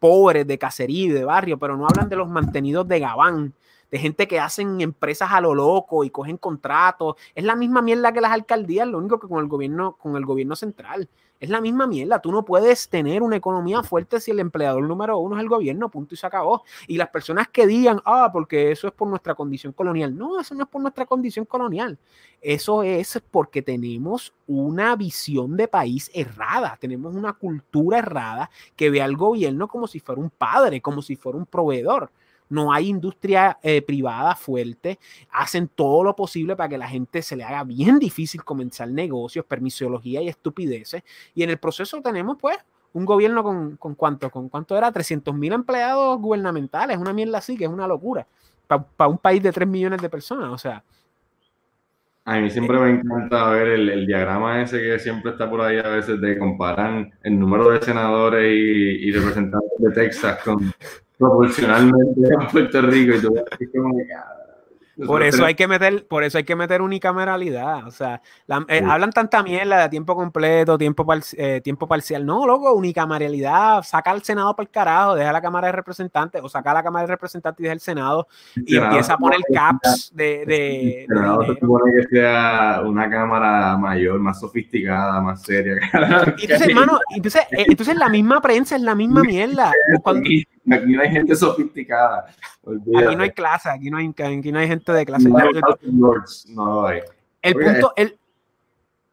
pobres de cacería y de barrio, pero no hablan de los mantenidos de Gabán, de gente que hacen empresas a lo loco y cogen contratos. Es la misma mierda que las alcaldías, lo único que con el gobierno, con el gobierno central. Es la misma mierda. Tú no puedes tener una economía fuerte si el empleador número uno es el gobierno, punto y se acabó. Y las personas que digan, ah, porque eso es por nuestra condición colonial. No, eso no es por nuestra condición colonial. Eso es porque tenemos una visión de país errada. Tenemos una cultura errada que ve al gobierno como si fuera un padre, como si fuera un proveedor no hay industria eh, privada fuerte, hacen todo lo posible para que la gente se le haga bien difícil comenzar negocios, permisología y estupideces. Y en el proceso tenemos pues un gobierno con, con cuánto, con cuánto era, 300 mil empleados gubernamentales, una mierda así, que es una locura, para un país de 3 millones de personas, o sea. A mí siempre me encanta ver el, diagrama ese que siempre está por ahí a veces de comparar el número de senadores y, y representantes de Texas con, proporcionalmente <laughs> en Puerto Rico y todo por eso hay que meter, por eso hay que meter unicameralidad. O sea, eh, hablan tanta mierda de tiempo completo, tiempo, eh, tiempo parcial. No, loco, unicameralidad, saca al Senado para el carajo, deja la Cámara de Representantes, o saca la Cámara de Representantes y deja el Senado, y empieza a poner caps de. de el Senado se supone que sea una Cámara mayor, más sofisticada, más seria. entonces, hermano, entonces, eh, entonces la misma prensa es la misma <laughs> mierda. Aquí no hay gente sofisticada. Aquí no hay clase, aquí no hay, aquí no hay gente de clase. No, no hay. El punto, el,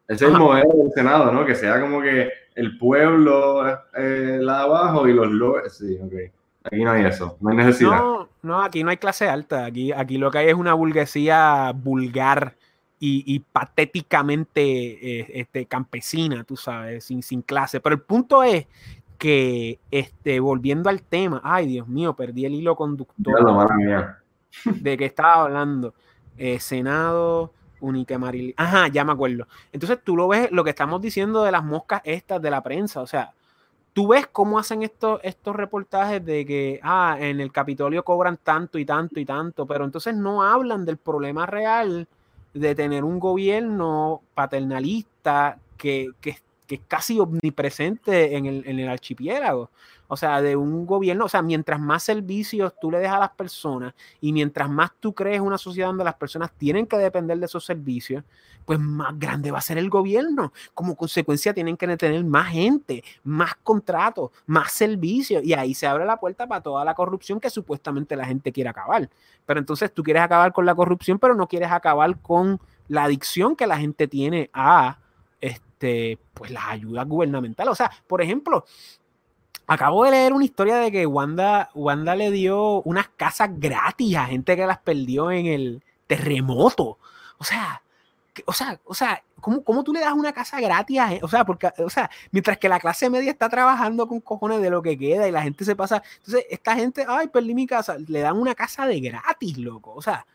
ese es el modelo del Senado, ¿no? Que sea como que el pueblo eh, la de abajo y los lords. Sí, ok. Aquí no hay eso, no hay necesidad. No, no, aquí no hay clase alta. Aquí, aquí lo que hay es una burguesía vulgar y, y patéticamente eh, este, campesina, tú sabes, sin, sin clase. Pero el punto es que, este, volviendo al tema, ay Dios mío, perdí el hilo conductor. ¿De qué estaba hablando? Eh, Senado, Única Maril. Ajá, ya me acuerdo. Entonces tú lo ves, lo que estamos diciendo de las moscas estas de la prensa, o sea, tú ves cómo hacen estos, estos reportajes de que, ah, en el Capitolio cobran tanto y tanto y tanto, pero entonces no hablan del problema real de tener un gobierno paternalista que, que que es casi omnipresente en el, en el, archipiélago. O sea, de un gobierno, o sea, mientras más servicios tú le dejas a las personas y mientras más tú crees una sociedad donde las personas tienen que depender de esos servicios, pues más grande va a ser el gobierno. Como consecuencia tienen que tener más gente, más contratos, más servicios y ahí se abre la puerta para toda la corrupción que supuestamente la gente quiere acabar. Pero entonces tú quieres acabar con la corrupción, pero no quieres acabar con la adicción que la gente tiene a este, pues las ayudas gubernamentales. O sea, por ejemplo, acabo de leer una historia de que Wanda, Wanda le dio unas casas gratis a gente que las perdió en el terremoto. O sea, o sea, o sea, ¿cómo, ¿cómo, tú le das una casa gratis a O sea, porque, o sea, mientras que la clase media está trabajando con cojones de lo que queda y la gente se pasa. Entonces, esta gente, ay, perdí mi casa, le dan una casa de gratis, loco. O sea,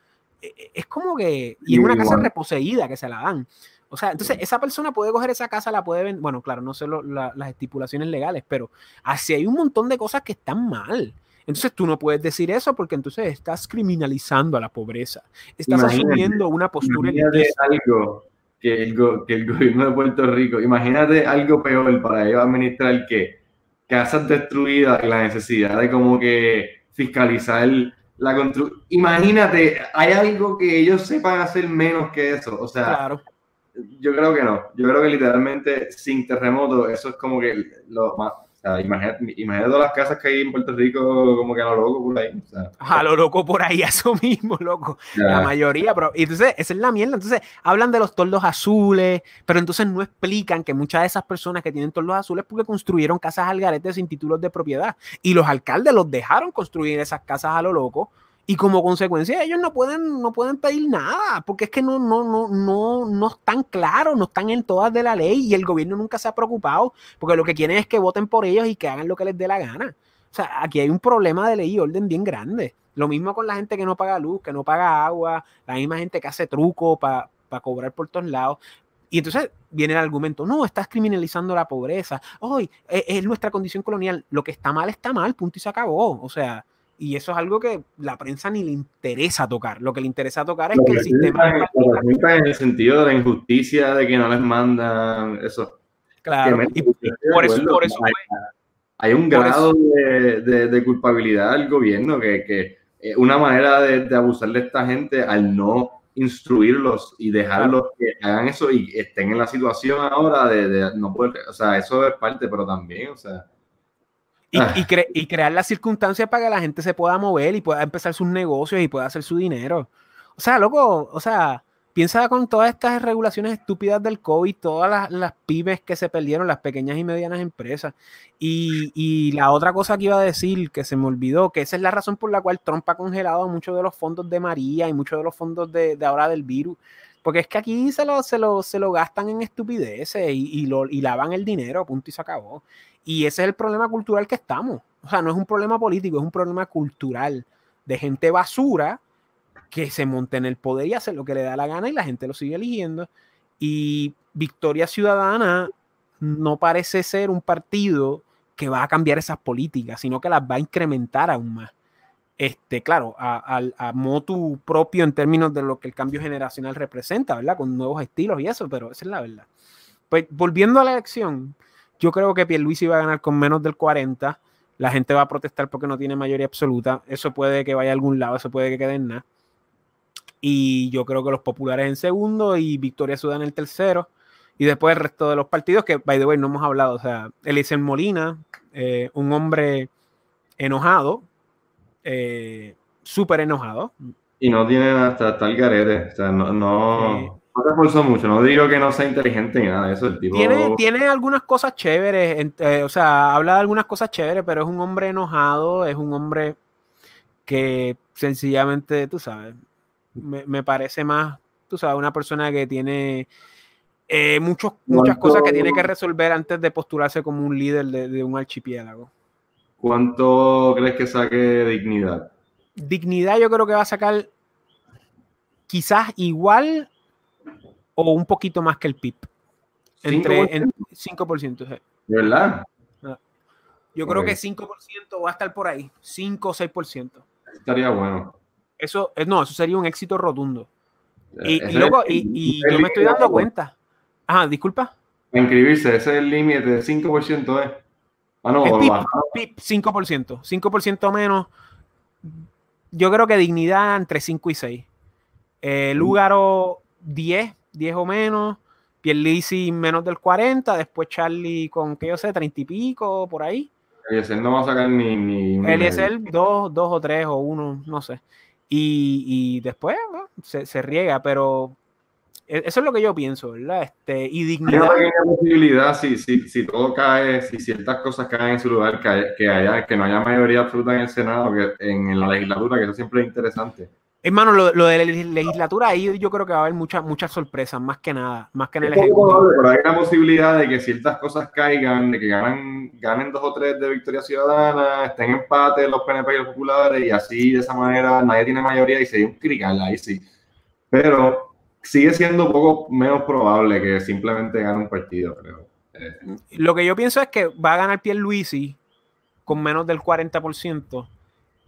e, e, es como que. Y es una casa reposeída que se la dan. O sea, entonces esa persona puede coger esa casa, la puede vender. Bueno, claro, no sé las estipulaciones legales, pero así hay un montón de cosas que están mal. Entonces tú no puedes decir eso porque entonces estás criminalizando a la pobreza. Estás asumiendo una postura de algo que el, que el gobierno de Puerto Rico, imagínate algo peor para ellos administrar que casas destruidas y la necesidad de como que fiscalizar la construcción. Imagínate, hay algo que ellos sepan hacer menos que eso. O sea, claro. Yo creo que no. Yo creo que literalmente sin terremoto, eso es como que lo más, imagínate, todas las casas que hay en Puerto Rico como que a lo loco por ahí. a lo loco por ahí, <laughs> eso mismo, loco. La mayoría, pero y entonces esa es la mierda. Entonces hablan de los toldos azules, pero entonces no explican que muchas de esas personas que tienen toldos azules porque construyeron casas al garete sin títulos de propiedad. Y los alcaldes los dejaron construir esas casas a lo loco y como consecuencia ellos no pueden, no pueden pedir nada, porque es que no, no, no, no, no están claros, no están en todas de la ley y el gobierno nunca se ha preocupado, porque lo que quieren es que voten por ellos y que hagan lo que les dé la gana. O sea, aquí hay un problema de ley y orden bien grande. Lo mismo con la gente que no paga luz, que no paga agua, la misma gente que hace truco para cobrar por todos lados. Y entonces viene el argumento, no, estás criminalizando la pobreza. Hoy es, es, nuestra condición colonial. Lo que está mal está mal, punto y se acabó. O sea, y eso es algo que la prensa ni le interesa tocar. Lo que le interesa tocar es que, el sistema. En el sentido de la injusticia de que no les mandan eso. Claro, y por eso, por eso hay, un grado de, de, culpabilidad del gobierno que, que una manera de, abusar de esta gente al no instruirlos y dejarlos que hagan eso y estén en la situación ahora de, de no poder, o sea, eso es parte, pero también, o sea, y, ah. y, crear las circunstancias para que la gente se pueda mover y pueda empezar sus negocios y pueda hacer su dinero. O sea, loco, o sea, piensa con todas estas regulaciones estúpidas del COVID, todas las, las pymes que se perdieron, las pequeñas y medianas empresas. Y, y, la otra cosa que iba a decir, que se me olvidó, que esa es la razón por la cual Trump ha congelado muchos de los fondos de María y muchos de los fondos de, de ahora del virus. Porque es que aquí se lo, se lo, se lo gastan en estupideces y, y, lo, y lavan el dinero, punto y se acabó. Y ese es el problema cultural que estamos. O sea, no es un problema político, es un problema cultural de gente basura que se monte en el poder y hace lo que le da la gana y la gente lo sigue eligiendo. Y Victoria Ciudadana no parece ser un partido que va a cambiar esas políticas, sino que las va a incrementar aún más. Este, claro, a, a, motu propio en términos de lo que el cambio generacional representa, ¿verdad? Con nuevos estilos y eso, pero esa es la verdad. Pues volviendo a la elección, yo creo que Pierluisi va a ganar con menos del 40. La gente va a protestar porque no tiene mayoría absoluta. Eso puede que vaya a algún lado, eso puede que quede en nada. Y yo creo que los populares en segundo y Victoria Ciudadana en el tercero. Y después el resto de los partidos que, by the way, no hemos hablado. O sea, Elisen Molina, eh, un hombre enojado, eh, súper enojado. Y no tiene hasta tal garete. O sea, no, no, no te esforzó mucho, no digo que no sea inteligente ni nada de eso. El tipo... tiene, tiene algunas cosas chéveres, eh, o sea, habla de algunas cosas chéveres, pero es un hombre enojado, es un hombre que sencillamente, tú sabes, me, parece más, tú sabes, una persona que tiene eh, muchos, muchas cosas que tiene que resolver antes de postularse como un líder de, de un archipiélago. ¿Cuánto crees que saque dignidad? Dignidad yo creo que va a sacar quizás igual o un poquito más que el PIB. Entre 5%. ¿De verdad? Ah. Yo creo que 5% va a estar por ahí, 5 o 6%. Estaría bueno. Eso, eh, no, eso sería un éxito rotundo. Y, y, yo me estoy dando cuenta. Ajá, disculpa. Inscribirse, ese es el límite de 5%, ¿eh? Ah, no, PIB, PIB, 5%. 5% menos. Yo creo que dignidad entre 5 y 6. Eh, Lugaro 10, 10 o menos. Pierlisi menos del 40, después Charlie con, que yo sé, 30 y pico, por ahí. Eliezer no va a sacar ni... ni, ni Eliezer, dos, dos o tres o uno, no sé. Y, y después se, se, riega, pero e, eso es lo que yo pienso, ¿verdad? Este, y dignidad. Hay una posibilidad, si, si, si todo cae, si ciertas cosas caen en su lugar, que, haya, que no haya mayoría absoluta en el Senado, que en la legislatura, que eso siempre es interesante. Hermano, lo, lo, de la legislatura ahí yo creo que va a haber muchas muchas sorpresas, más que nada, más que en el ejecutivo. Pero hay una posibilidad de que ciertas cosas caigan, de que ganen, ganen dos o tres de victoria ciudadana, estén en empate los PNP y los populares, y así de esa manera nadie tiene mayoría y un crical ahí sí. Pero sigue siendo un poco menos probable que simplemente gane un partido, creo. Eh, lo que yo pienso es que va a ganar Pierluisi con menos del 40%,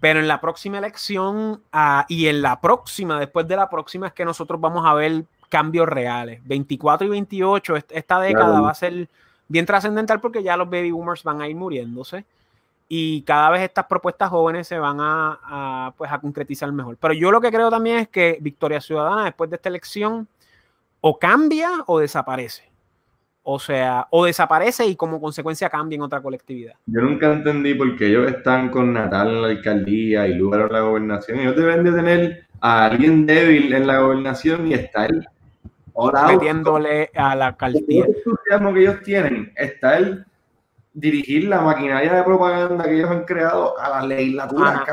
pero en la próxima elección ah, y en la próxima, después de la próxima, es que nosotros vamos a ver cambios reales. 24 y 28, esta década va a ser bien trascendental porque ya los baby boomers van a ir muriéndose y cada vez estas propuestas jóvenes se van a, pues, a concretizar mejor. Pero yo lo que creo también es que Victoria Ciudadana después de esta elección o cambia o desaparece. O sea, o desaparece y como consecuencia cambia en otra colectividad. Yo nunca entendí por qué ellos están con Natal en la alcaldía y Lugar en la gobernación. Ellos deben de tener a alguien débil en la gobernación y estar metiéndole a la alcaldía. El entusiasmo que ellos tienen está el dirigir la maquinaria de propaganda que ellos han creado a la legislatura,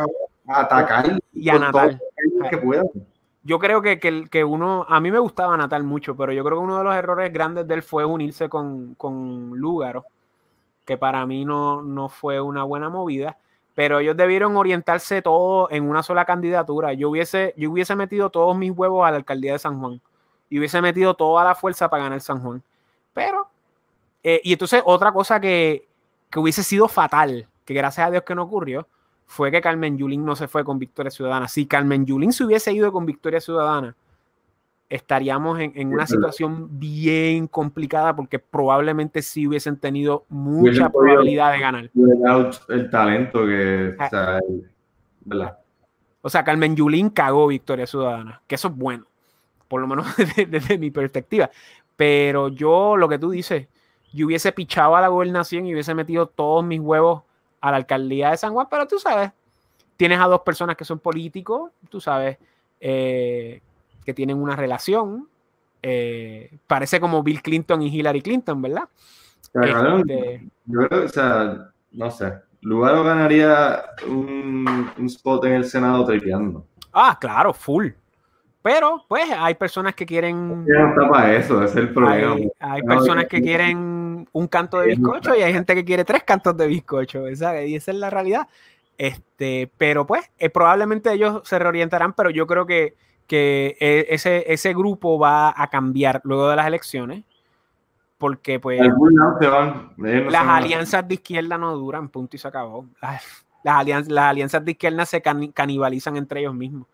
a atacar y a Natal. Que puedan. Yo creo que, que, uno, a mí me gustaba Natal mucho, pero yo creo que uno de los errores grandes de él fue unirse con, con Lúgaro, que para mí no, no fue una buena movida, pero ellos debieron orientarse todo en una sola candidatura. Yo hubiese, yo hubiese metido todos mis huevos a la alcaldía de San Juan y hubiese metido toda la fuerza para ganar San Juan. Pero, eh, y entonces otra cosa que, que hubiese sido fatal, que gracias a Dios que no ocurrió, fue que Carmen Yulín no se fue con Victoria Ciudadana. Si Carmen Yulín se hubiese ido con Victoria Ciudadana, estaríamos en, una situación bien complicada porque probablemente sí hubiesen tenido mucha probabilidad de ganar. El talento que... O sea, o sea, Carmen Yulín cagó Victoria Ciudadana, que eso es bueno, por lo menos <laughs> desde mi perspectiva. Pero yo, lo que tú dices, yo hubiese pichado a la gobernación y hubiese metido todos mis huevos a la alcaldía de San Juan, pero tú sabes, tienes a dos personas que son políticos, tú sabes, eh, que tienen una relación, eh, parece como Bill Clinton y Hillary Clinton, ¿verdad? Este, yo creo, o sea, no sé, Lugaro ganaría un, un spot en el Senado tripeando. Ah, claro, full. Pero, pues, hay personas que quieren. No está para eso, es el problema. Hay, personas que quieren un canto de bizcocho y hay gente que quiere tres cantos de bizcocho, esa, y esa es la realidad. Este, pero pues, eh, probablemente ellos se reorientarán, pero yo creo que, que e, ese, ese grupo va a cambiar luego de las elecciones. Porque, pues, las alianzas de izquierda no duran, punto y se acabó. Las, alianzas, las alianzas de izquierda se canibalizan entre ellos mismos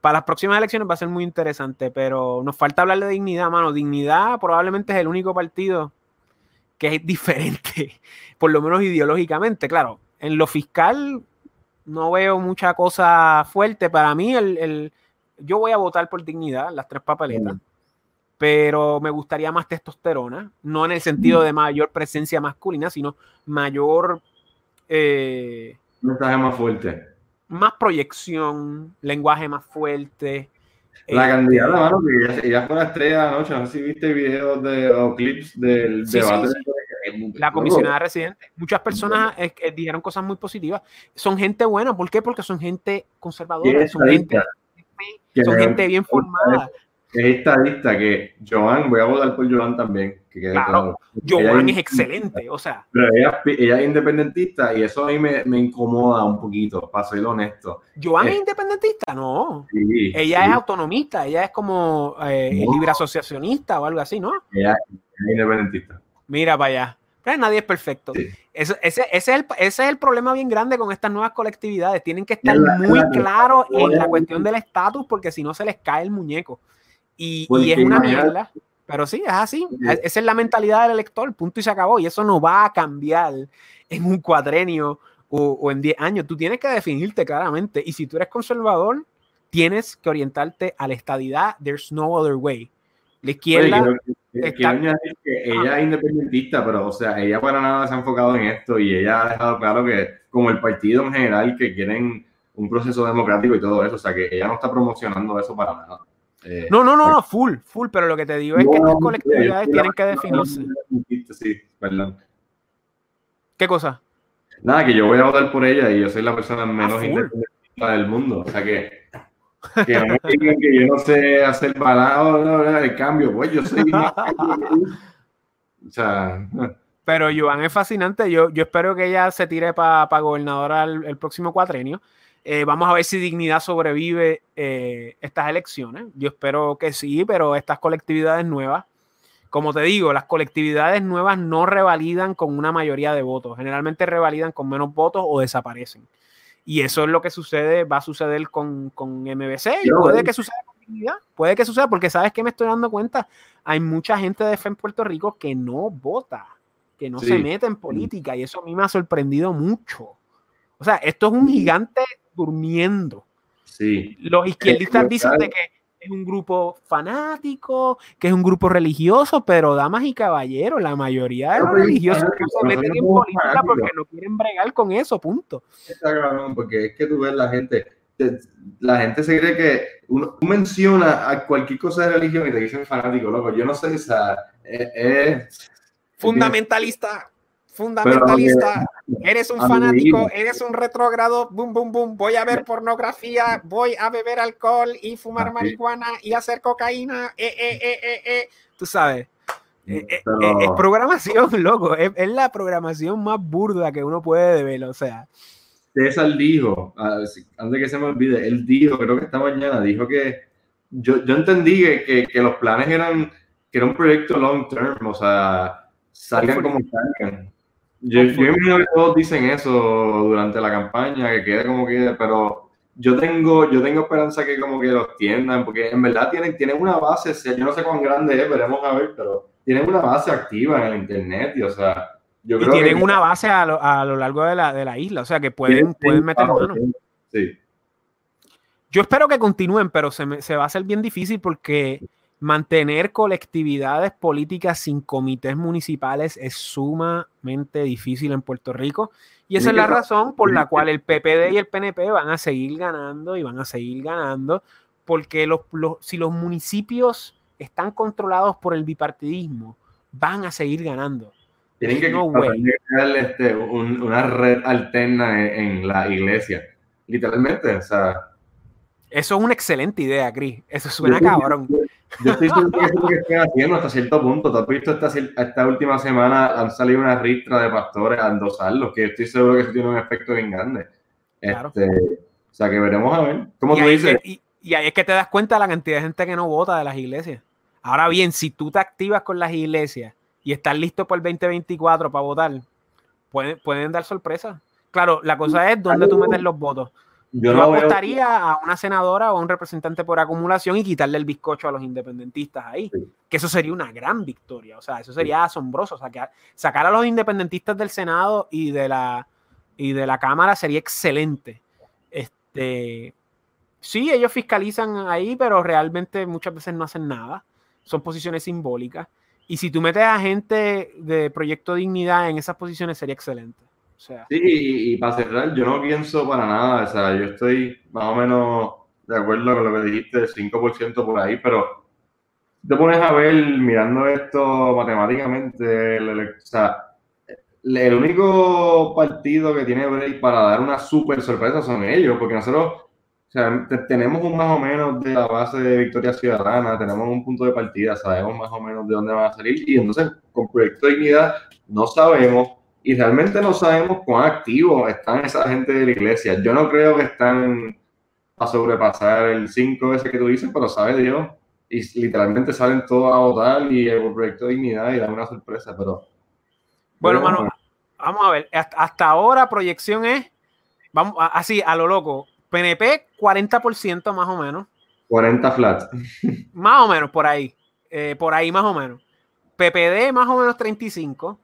para las próximas elecciones va a ser muy interesante, pero nos falta hablar de dignidad, mano. Dignidad probablemente es el único partido que es diferente, <laughs> por lo menos ideológicamente. Claro, en lo fiscal no veo mucha cosa fuerte. Para mí, el, yo voy a votar por dignidad, las tres papeletas, pero me gustaría más testosterona, no en el sentido de mayor presencia masculina, sino mayor... Eh, mensaje más fuerte más proyección, lenguaje más fuerte. La candidata, este, mano, que ella, fue la estrella anoche, no sé si viste videos de, o clips del debate. la comisionada residente. Muchas personas dijeron cosas muy positivas. Son gente buena, ¿por qué? Porque son gente conservadora, son gente, son gente bien formada es estadista que Joan, voy a votar por Joan también. Que claro, Joan es excelente, o sea. Pero ella, ella, es independentista y eso a mí me, me, incomoda un poquito, para ser honesto. ¿Joan es, independentista? No. ella es autonomista, ella es como eh, libre asociacionista o algo así, ¿no? Ella es independentista. Mira para allá. Pero nadie es perfecto. ese, ese, es el, ese, es el, problema bien grande con estas nuevas colectividades. Tienen que estar muy claros en la cuestión del estatus porque si no se les cae el muñeco. Y, es una mierda. Pero sí, es así. Esa es la mentalidad del elector, punto y se acabó. Y eso no va a cambiar en un cuadrenio o, en 10 años. Tú tienes que definirte claramente. Y si tú eres conservador, tienes que orientarte a la estadidad. There's no other way. La izquierda. ella es independentista, pero, o sea, ella para nada se ha enfocado en esto y ella ha dejado claro que, como el partido en general, que quieren un proceso democrático y todo eso, o sea, que ella no está promocionando eso para nada. Eh, no, no, no, no, full, full, pero lo que te digo es que estas colectividades tienen que definirse. Sí, perdón. ¿Qué cosa? Nada, que yo voy a votar por ella y yo soy la persona menos independentista del mundo. O sea que, que no me digan que yo no sé hacer balado, el cambio, pues yo soy o sea. Pero Joan es fascinante. Yo, yo espero que ella se tire para pa gobernadora el próximo cuatrenio. Eh, vamos a ver si Dignidad sobrevive eh, estas elecciones. Yo espero que sí, pero estas colectividades nuevas, como te digo, las colectividades nuevas no revalidan con una mayoría de votos. Generalmente revalidan con menos votos o desaparecen. Y eso es lo que sucede, va a suceder con, con MBC y puede que suceda con Puede que suceda, porque sabes que me estoy dando cuenta, hay mucha gente de fe en Puerto Rico que no vota, que no se mete en política, y eso a mí me ha sorprendido mucho. O sea, esto es un gigante durmiendo. Sí. Los izquierdistas dicen de que es un grupo fanático, que es un grupo religioso, pero damas y caballeros, la mayoría de los religiosos no se meten en política porque no quieren bregar con eso, punto. Está cabrón, porque es que tú ves la gente, la gente se cree que uno menciona a cualquier cosa de religión y te dicen fanático, loco. Yo no sé, o es fundamentalista fundamentalista, eres un fanático, eres un retrógrado, boom, boom, boom, voy a ver pornografía, voy a beber alcohol y fumar marihuana y hacer cocaína, eh, eh, eh, eh tú sabes. es programación, <laughs> loco, es, la programación más burda que uno puede ver, o sea. César dijo, antes que se me olvide, él dijo, creo que esta mañana, dijo que yo, yo entendí que, que, los planes eran, que era un proyecto long term, o sea, salgan como salgan. Yo, yo imagino que todos dicen eso durante la campaña, que quede como quede, pero yo tengo, yo tengo esperanza que como que los tiendan, porque en verdad tienen, tienen una base, yo no sé cuán grande es, veremos a ver, pero tienen una base activa en el internet y o sea, yo creo y tienen una base a lo, a lo largo de la, de la, isla, o sea que pueden, pueden meter mano. Sí. Yo espero que continúen, pero se, me, se va a hacer bien difícil porque mantener colectividades políticas sin comités municipales es sumamente difícil en Puerto Rico. Y esa es la razón por la cual el PPD y el PNP van a seguir ganando y van a seguir ganando, porque los, si los municipios están controlados por el bipartidismo, van a seguir ganando. Tienen que crear este, una red alterna en, la iglesia, literalmente. O sea, eso es una excelente idea, Cris. Eso suena cabrón. Yo estoy seguro que es lo que estoy haciendo hasta cierto punto. ¿Te has visto esta, esta última semana? Han salido una ristra de pastores a endosarlos, que estoy seguro que eso tiene un efecto bien grande. Este, o sea, que veremos a ver. ¿Cómo tú dices? y, ahí es que te das cuenta de la cantidad de gente que no vota de las iglesias. Ahora bien, si tú te activas con las iglesias y estás listo para el 2024 para votar, pueden, pueden dar sorpresa. Claro, la cosa es dónde tú metes los votos. Yo, no apostaría a una senadora o a un representante por acumulación y quitarle el bizcocho a los independentistas ahí. Que eso sería una gran victoria. O sea, eso sería asombroso. Sacar, sacar a los independentistas del Senado y de la, y de la Cámara sería excelente. Este, sí, ellos fiscalizan ahí, pero realmente muchas veces no hacen nada. Son posiciones simbólicas. Y si tú metes a gente de Proyecto Dignidad en esas posiciones, sería excelente. Sí, y, para cerrar, yo no pienso para nada, o sea, yo estoy más o menos de acuerdo con lo que dijiste, 5% por ahí, pero te pones a ver mirando esto matemáticamente, o sea, el único partido que tiene break para dar una super sorpresa son ellos, porque nosotros o sea, tenemos un más o menos de la base de Victoria Ciudadana, tenemos un punto de partida, sabemos más o menos de dónde van a salir, y entonces con Proyecto Dignidad no sabemos y realmente no sabemos cuán activos están esa gente de la iglesia. Yo no creo que están a sobrepasar el 5 ese que tú dices, pero sabe Dios. Y literalmente salen todos a votar y el proyecto de dignidad y dan una sorpresa, pero... Bueno, mano, vamos a ver. Hasta ahora proyección es, vamos así, a lo loco. PNP 40% más o menos. 40 flats. Más o menos, por ahí. Eh, por ahí más o menos. PPD más o menos 35.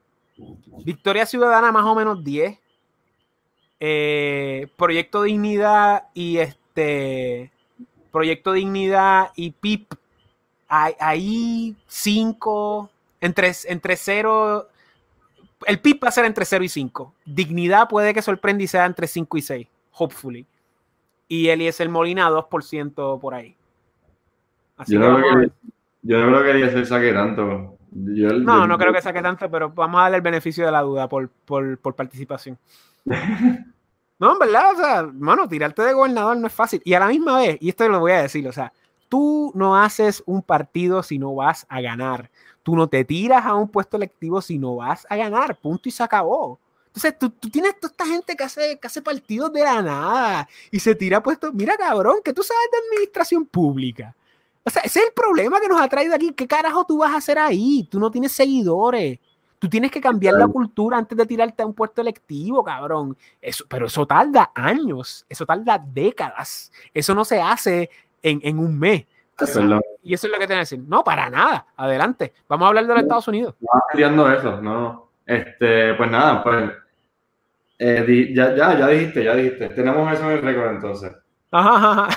Victoria Ciudadana más o menos 10. Eh, Proyecto Dignidad y este Proyecto Dignidad y PIP ahí 5 entre, entre 0 el PIP va a ser entre 0 y 5 Dignidad puede que sorprenda y sea entre 5 y 6 hopefully. Y el Molina 2% por ahí. Yo, no creo que, yo no creo que saque tanto no, no creo que saque tanto, pero vamos a darle el beneficio de la duda por, participación. <laughs> no, en verdad, o sea, mano, tirarte de gobernador no es fácil. Y a la misma vez, y esto lo voy a decir, o sea, tú no haces un partido si no vas a ganar. Tú no te tiras a un puesto electivo si no vas a ganar. Punto y se acabó. Entonces, tú, tienes toda esta gente que hace, que hace partidos de la nada y se tira puestos. Mira, cabrón, que tú sabes de administración pública. O sea, ese es el problema que nos ha traído aquí. ¿Qué carajo tú vas a hacer ahí? Tú no tienes seguidores. Tú tienes que cambiar la cultura antes de tirarte a un puesto electivo, cabrón. Eso, pero eso tarda años, eso tarda décadas. Eso no se hace en, un mes. Y eso es lo que tiene que decir. No, para nada. Adelante. Vamos a hablar de los Estados Unidos. No, eso, no. Este, pues nada, pues. Eh, ya, ya, ya dijiste, ya dijiste. Tenemos eso en el récord entonces. Ajá,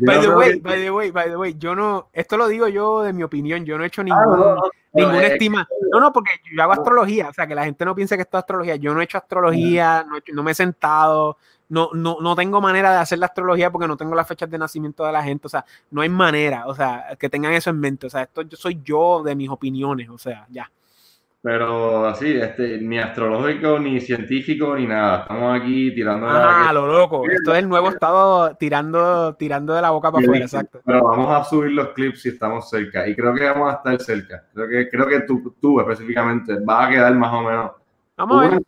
by the way, by the way, by the way, yo no, esto lo digo yo de mi opinión, yo no he hecho ningún, ninguna estima. No, no, porque yo hago astrología, o sea, que la gente no piense que esto es astrología. Yo no he hecho astrología, no, no me he sentado, no, no, no tengo manera de hacer la astrología porque no tengo las fechas de nacimiento de la gente, o sea, no hay manera, o sea, que tengan eso en mente, o sea, esto yo soy yo de mis opiniones, o sea, ya. Pero así, este, ni astrológico, ni científico, ni nada. Estamos aquí tirando de Ah, lo loco. Esto es el nuevo estado tirando, tirando de la boca para afuera, exacto. Pero vamos a subir los clips si estamos cerca. Y creo que vamos a estar cerca. Creo que, creo que tú, tú específicamente vas a quedar más o menos. Vamos a ver.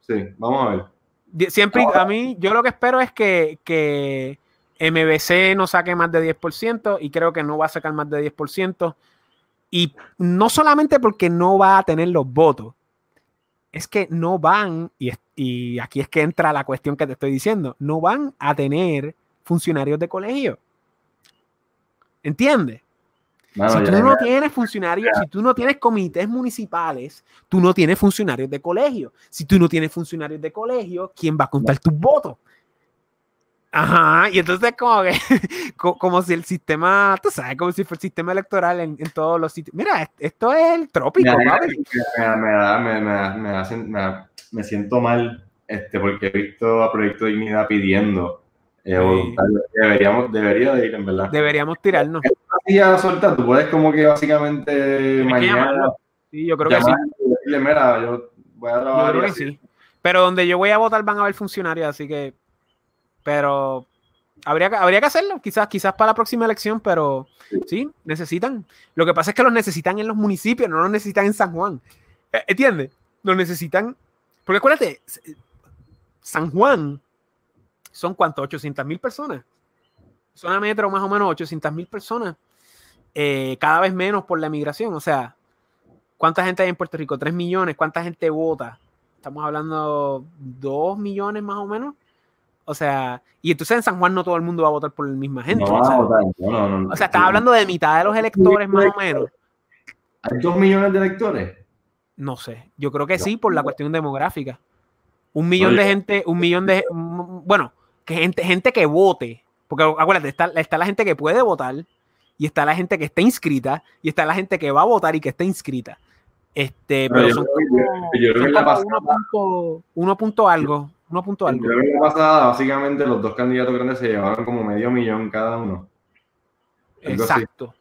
Sí, vamos a ver. Siempre, a mí, yo lo que espero es que, que MBC no saque más de 10% y creo que no va a sacar más de 10%. Y no solamente porque no va a tener los votos, es que no van, y, aquí es que entra la cuestión que te estoy diciendo, no van a tener funcionarios de colegio. ¿Entiendes? si tú no tienes funcionarios, si tú no tienes comités municipales, tú no tienes funcionarios de colegio. Si tú no tienes funcionarios de colegio, ¿quién va a contar tus votos? Ajá, y entonces como que, <laughs> como si el sistema, tú sabes, como si fue el sistema electoral en, todos los sitios. Mira, esto es el trópico, me, me, me, me, siento mal este, porque he visto a Proyecto Dignidad pidiendo eh, deberíamos, debería de ir, en verdad. Deberíamos tirarnos. a soltar, tú puedes como que básicamente mañana... Sí, yo creo que sí. mira, yo voy a trabajar. Yo creo que sí. Pero donde yo voy a votar van a haber funcionarios, así que pero habría, habría que hacerlo, quizás, quizás para la próxima elección, pero sí, necesitan. Lo que pasa es que los necesitan en los municipios, no los necesitan en San Juan. Eh, ¿Entiendes? Los necesitan. Porque acuérdate, San Juan son cuánto, 800 mil personas. Zona metro más o menos 800 mil personas. Eh, cada vez menos por la migración. O sea, ¿cuánta gente hay en Puerto Rico? 3 millones. ¿Cuánta gente vota? Estamos hablando 2 millones más o menos. O sea, y entonces en San Juan no todo el mundo va a votar por la misma gente. No o sea, votar. No, no, o sea estás hablando de mitad de los electores más o menos. ¿Hay dos millones de electores? No sé, yo creo que sí, por la cuestión demográfica. Un millón de gente, un millón de. Bueno, que gente, gente que vote. Porque acuérdate, está, está la gente que puede votar, y está la gente que está inscrita, y está la gente que va a votar y que está inscrita. Este, pero, son como, uno punto algo. Uno punto algo. La pasada, básicamente, los dos candidatos grandes se llevaban como medio millón cada uno. Exacto.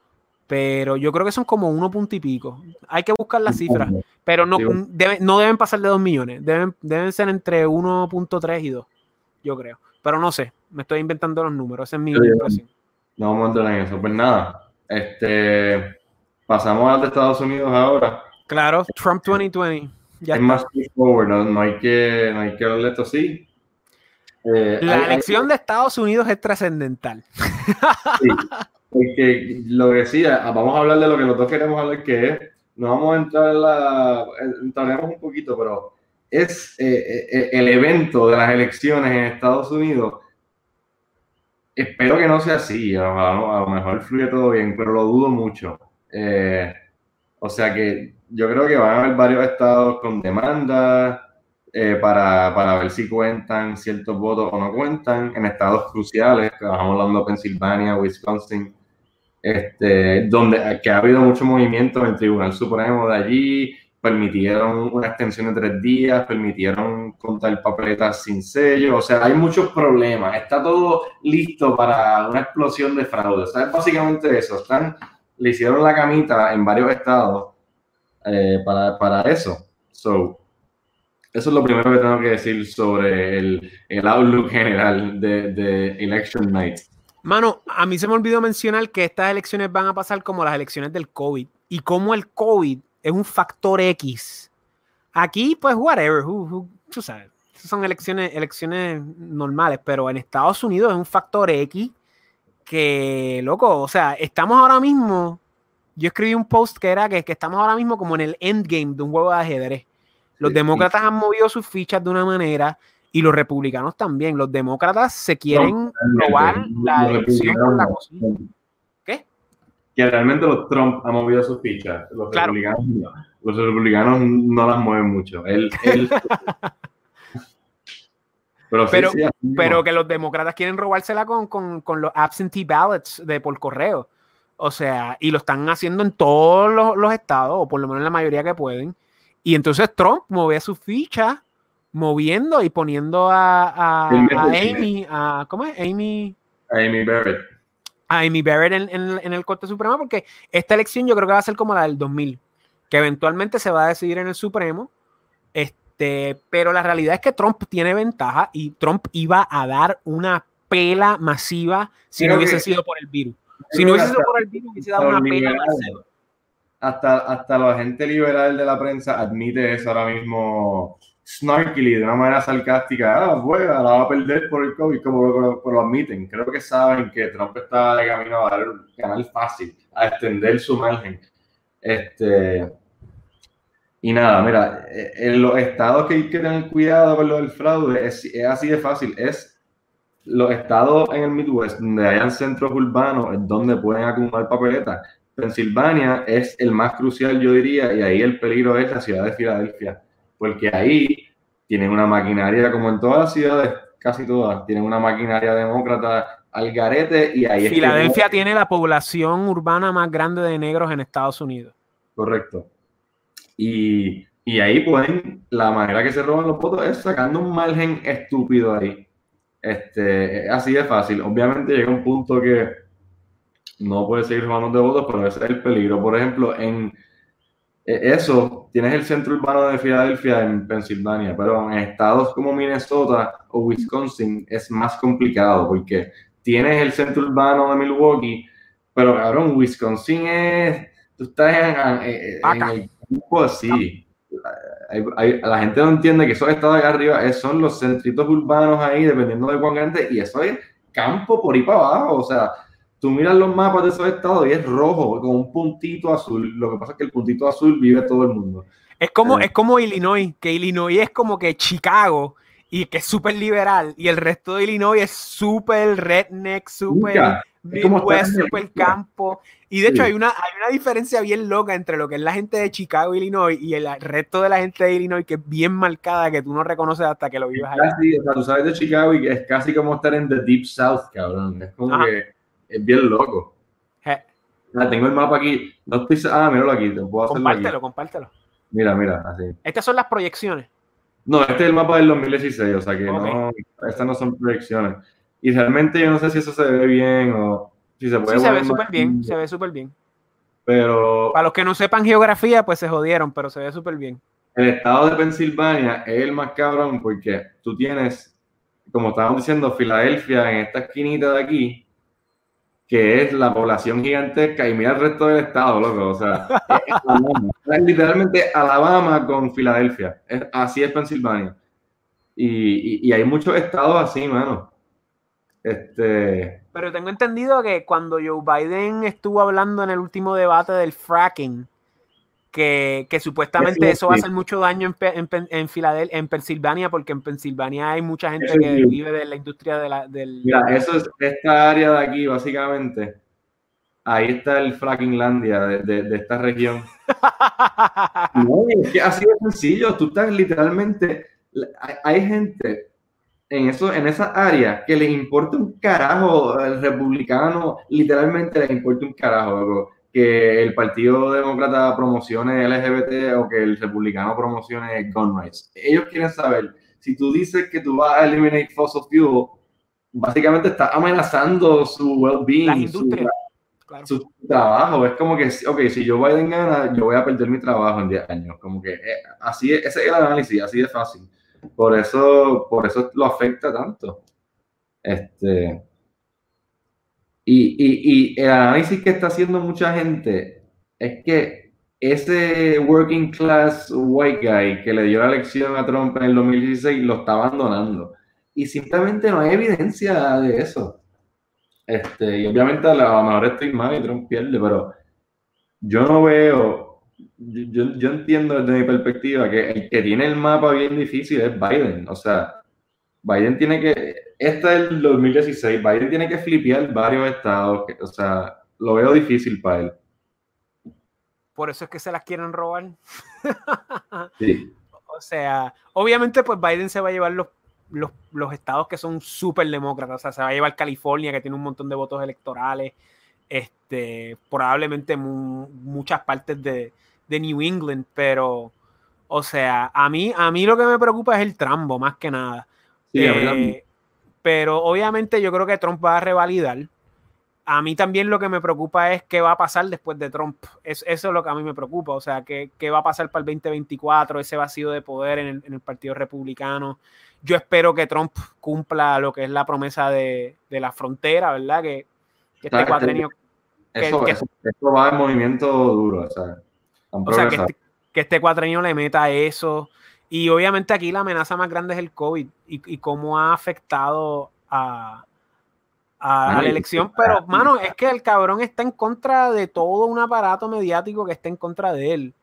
Pero yo creo que son como uno punto y pico. Hay que buscar las cifras. Pero no, no deben pasar de dos millones. Deben, deben ser entre 1.3 y 2. Yo creo. Pero no sé. Me estoy inventando los números. Esa es mi impresión. No vamos a entrar en eso. Pues nada. Este, pasamos a de Estados Unidos ahora. Claro, Trump 2020 es más straightforward, no, no, hay que, no hay que hablarle esto así. Eh, la elección de Estados Unidos es trascendental. Sí, porque lo que decía, vamos a hablar de lo que nosotros queremos hablar, que es, no vamos a entrar en la, entraremos un poquito, pero es eh, eh, el evento de las elecciones en Estados Unidos. Espero que no sea así, a, lo mejor fluye todo bien, pero lo dudo mucho. O sea que yo creo que van a haber varios estados con demanda eh, para, para, ver si cuentan ciertos votos o no cuentan. En estados cruciales, estamos hablando de Pensilvania, Wisconsin, este, donde que ha habido mucho movimiento en Tribunal Supremo de allí, permitieron una extensión de tres días, permitieron contar papeletas sin sello, o sea, hay muchos problemas, está todo listo para una explosión de fraude, o es básicamente eso, están, le hicieron la camita en varios estados eh, para, para, eso. So, eso es lo primero que tengo que decir sobre el, el outlook general de, de, Election Night. Mano, a mí se me olvidó mencionar que estas elecciones van a pasar como las elecciones del COVID y como el COVID es un factor X. Aquí, pues, whatever, tú sabes, son elecciones, elecciones normales, pero en Estados Unidos es un factor X que, loco, o sea, estamos ahora mismo yo escribí un post que era que, que, estamos ahora mismo como en el endgame de un juego de ajedrez. Los demócratas han movido sus fichas de una manera y los republicanos también. Los demócratas se quieren robar la elección con la cocina. que realmente los Trump han movido sus fichas. Los, republicanos, los republicanos no las mueven mucho. Él, <laughs> pero, pero, que los demócratas quieren robársela con, con, con, los absentee ballots de por correo. O sea, y lo están haciendo en todos los, los, estados, o por lo menos en la mayoría que pueden. Y entonces Trump mueve sus fichas, moviendo y poniendo a, a, a Amy, a, ¿cómo es? Amy. Amy Barrett. A Amy Barrett en, en, en, el Corte Supremo, porque esta elección yo creo que va a ser como la del 2000, que eventualmente se va a decidir en el Supremo. Este, pero la realidad es que Trump tiene ventaja y Trump iba a dar una pela masiva si no hubiese sido por el virus. Si no hubiese sido por el virus, hubiese dado una pela masiva. Hasta, hasta la gente liberal de la prensa admite eso ahora mismo snarkily, de una manera sarcástica, ah, bueno, la va a perder por el COVID, como lo, lo, admiten. Creo que saben que Trump está de camino a dar un canal fácil, a extender su margen. Este, y nada, mira, eh, en los estados que hay que tener cuidado con lo del fraude es, es, así de fácil. Es los estados en el Midwest donde hayan centros urbanos es donde pueden acumular papeletas. Pensilvania es el más crucial, yo diría, y ahí el peligro es la ciudad de Filadelfia, porque ahí tienen una maquinaria, como en todas las ciudades, casi todas, tienen una maquinaria demócrata al garete y ahí Filadelfia tiene la población urbana más grande de negros en Estados Unidos. Correcto. Y, y, ahí pueden, la manera que se roban los votos es sacando un margen estúpido ahí. Este, así de fácil. Obviamente llega un punto que no puede seguir robando de votos, pero ese es el peligro. Por ejemplo, en e, eso, tienes el centro urbano de Filadelfia en Pensilvania, pero en estados como Minnesota o Wisconsin es más complicado porque tienes el centro urbano de Milwaukee, pero cabrón, Wisconsin es, tú estás en, en el grupo así. la gente no entiende que esos estados de arriba son los centritos urbanos ahí, dependiendo de cuán grande, y eso es campo por ahí para abajo, o sea, tú miras los mapas de esos estados y es rojo, con un puntito azul. Lo que pasa es que el puntito azul vive todo el mundo. Es como, eh. es como Illinois, que Illinois es como que Chicago y que es súper liberal y el resto de Illinois es súper redneck, súper Midwest, súper campo. Y de hecho hay, una, hay una diferencia bien loca entre lo que es la gente de Chicago, Illinois y el resto de la gente de Illinois que es bien marcada que tú no reconoces hasta que lo vivas ahí. o sea, tú sabes de Chicago y es casi como estar en the Deep South, cabrón. Es como que es bien loco. tengo el mapa aquí. No estoy. Ah, míralo aquí. Te puedo compártelo, compártelo. Mira, mira, así. Estas son las proyecciones. No, este es el mapa del 2016, o sea que no, estas no son proyecciones. Y realmente yo no sé si eso se ve bien o si se puede. Sí, se ve súper bien, se ve súper bien. Pero. Para los que no sepan geografía, pues se jodieron, pero se ve súper bien. El estado de Pensilvania es el más cabrón porque tú tienes, como estábamos diciendo, Filadelfia en esta esquinita de aquí, que es la población gigantesca y mira el resto del estado, loco. O sea, es, <laughs> literalmente Alabama con Filadelfia. así es Pensilvania. Y, y, hay muchos estados así, mano. Este... Pero tengo entendido que cuando Joe Biden estuvo hablando en el último debate del fracking, que, supuestamente eso va a hacer mucho daño en, en, en, Filadelfia, en Pensilvania, porque en Pensilvania hay mucha gente que vive de la industria de la, del... Mira, eso es esta área de aquí, básicamente. Ahí está el frackinglandia de, de, de esta región. <laughs> no, es que así de sencillo. Tú estás literalmente... Hay gente en, eso, en esa área que les importa un carajo, el republicano literalmente les importa un carajo que el Partido Demócrata promocione LGBT o que el republicano promocione gun rights. Ellos quieren saber, si tú dices que tú vas a eliminate fossil fuel, básicamente estás amenazando su well-being, su, trabajo. Es como que, ok, si yo voy Biden gana, yo voy a perder mi trabajo en 10 años. Como que eh, así es, ese es el análisis, así de fácil. Por eso, por eso lo afecta tanto. Este, y, el análisis que está haciendo mucha gente es que ese working class white guy que le dio la elección a Trump en el 2016 lo está abandonando. Y simplemente no hay evidencia de eso. Este, y obviamente a lo mejor estoy mal y Trump pierde, pero yo no veo, yo, yo entiendo desde mi perspectiva que el que tiene el mapa bien difícil es Biden. O sea, Biden tiene que, este es el 2016, Biden tiene que flipear varios estados, o sea, lo veo difícil para él. Por eso es que se las quieren robar. <laughs> sí. O sea, obviamente, pues Biden se va a llevar los, los, estados que son súper demócratas. O sea, se va a llevar California, que tiene un montón de votos electorales. Este, probablemente muchas partes de, de, New England, pero, o sea, a mí, a mí lo que me preocupa es el trambo, más que nada. Eh, pero obviamente yo creo que Trump va a revalidar a mí también lo que me preocupa es qué va a pasar después de Trump. eso es lo que a mí me preocupa. O sea, qué, qué va a pasar para el 2024, ese vacío de poder en el, Partido Republicano. Yo espero que Trump cumpla lo que es la promesa de, la frontera, ¿verdad? Que, este cuatrenio. Eso, va en movimiento duro. O o sea que, este, que este cuatrenio le meta eso. Y obviamente aquí la amenaza más grande es el COVID y, y cómo ha afectado a, a, la elección, pero mano, es que el cabrón está en contra de todo un aparato mediático que está en contra de él.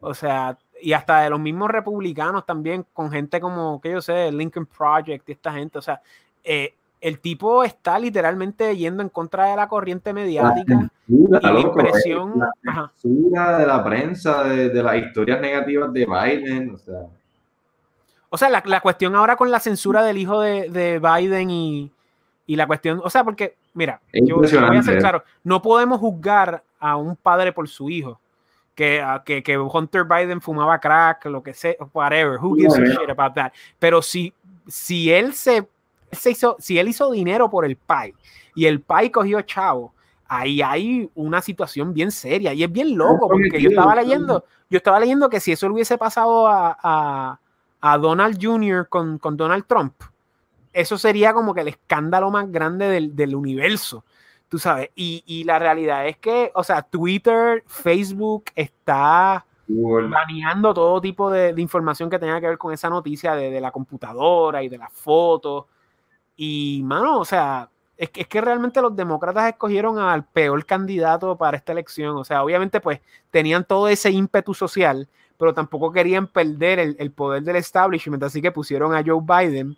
O sea, y hasta de los mismos republicanos también, con gente como, que yo sé, Lincoln Project y esta gente. O sea, eh, el tipo está literalmente yendo en contra de la corriente mediática. La, la impresión. La de la prensa, de, las historias negativas de Biden. O sea, o sea la, cuestión ahora con la censura del hijo de, de Biden y, y la cuestión, o sea, porque, mira, yo voy a ser claro, no podemos juzgar a un padre por su hijo. Que, que, que Hunter Biden fumaba crack, lo que sea, whatever, who gives a shit about that. Pero si, si él se, se hizo, si él hizo dinero por el pai y el pai cogió chavo, ahí hay una situación bien seria y es bien loco porque yo estaba leyendo, yo estaba leyendo que si eso le hubiese pasado a, a, a Donald Jr. Con, con Donald Trump, eso sería como que el escándalo más grande del, universo, tú sabes. Y, la realidad es que, o sea, Twitter, Facebook está baneando todo tipo de, información que tenga que ver con esa noticia de, la computadora y de las fotos. Y, mano, o sea, es que, es que realmente los demócratas escogieron al peor candidato para esta elección. O sea, obviamente, pues tenían todo ese ímpetu social, pero tampoco querían perder el, el poder del establishment, así que pusieron a Joe Biden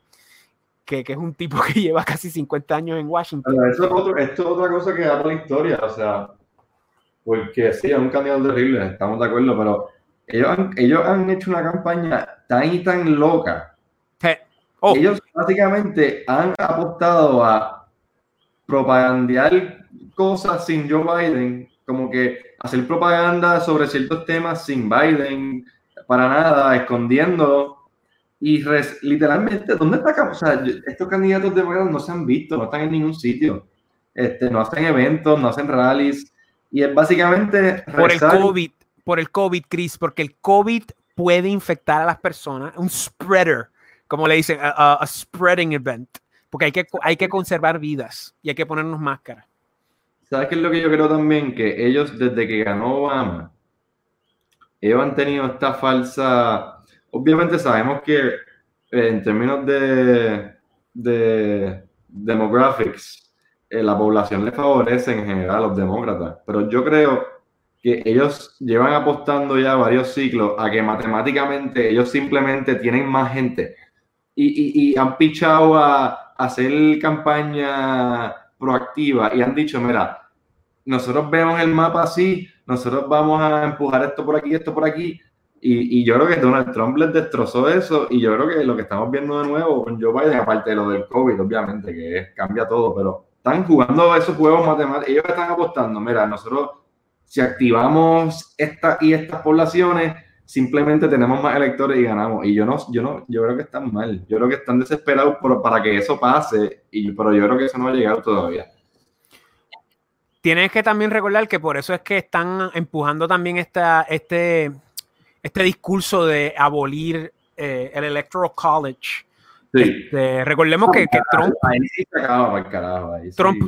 que, es un tipo <laughs> que lleva casi 50 años en Washington. esto es otra cosa que da la historia, o sea, porque sí, es un candidato terrible, estamos de acuerdo, pero ellos ellos han hecho una campaña tan y tan loca. Oh. Ellos básicamente han apostado a propagandear cosas sin Joe Biden, como que hacer propaganda sobre ciertos temas sin Biden, para nada, escondiéndolo y literalmente, ¿dónde está? O sea, estos candidatos de verdad no se han visto, no están en ningún sitio. Este, no hacen eventos, no hacen rallies. Y es básicamente... Por el COVID, por el COVID, Chris, porque el COVID puede infectar a las personas. Un spreader, como le dicen, a, spreading event. Porque hay que, hay que conservar vidas y hay que ponernos máscaras. ¿Sabes qué es lo que yo creo también? Que ellos, desde que ganó Obama, ellos han tenido esta falsa obviamente sabemos que eh, en términos de, de demographics, eh, la población le favorece en general a los demócratas, pero yo creo que ellos llevan apostando ya varios ciclos a que matemáticamente ellos simplemente tienen más gente y, han pichado a, hacer campaña proactiva y han dicho, mira, nosotros vemos el mapa así, nosotros vamos a empujar esto por aquí, esto por aquí, y, yo creo que Donald Trump les destrozó eso y yo creo que lo que estamos viendo de nuevo con Joe Biden, aparte de lo del COVID, obviamente, que cambia todo, pero están jugando esos juegos matemáticos, ellos están apostando, mira, nosotros si activamos esta y estas poblaciones, simplemente tenemos más electores y ganamos. Y yo no, yo no, yo creo que están mal, yo creo que están desesperados para que eso pase, y, pero yo creo que eso no ha llegado todavía. Tienes que también recordar que por eso es que están empujando también esta, este, este discurso de abolir eh, el Electoral College. Este, recordemos que, Trump,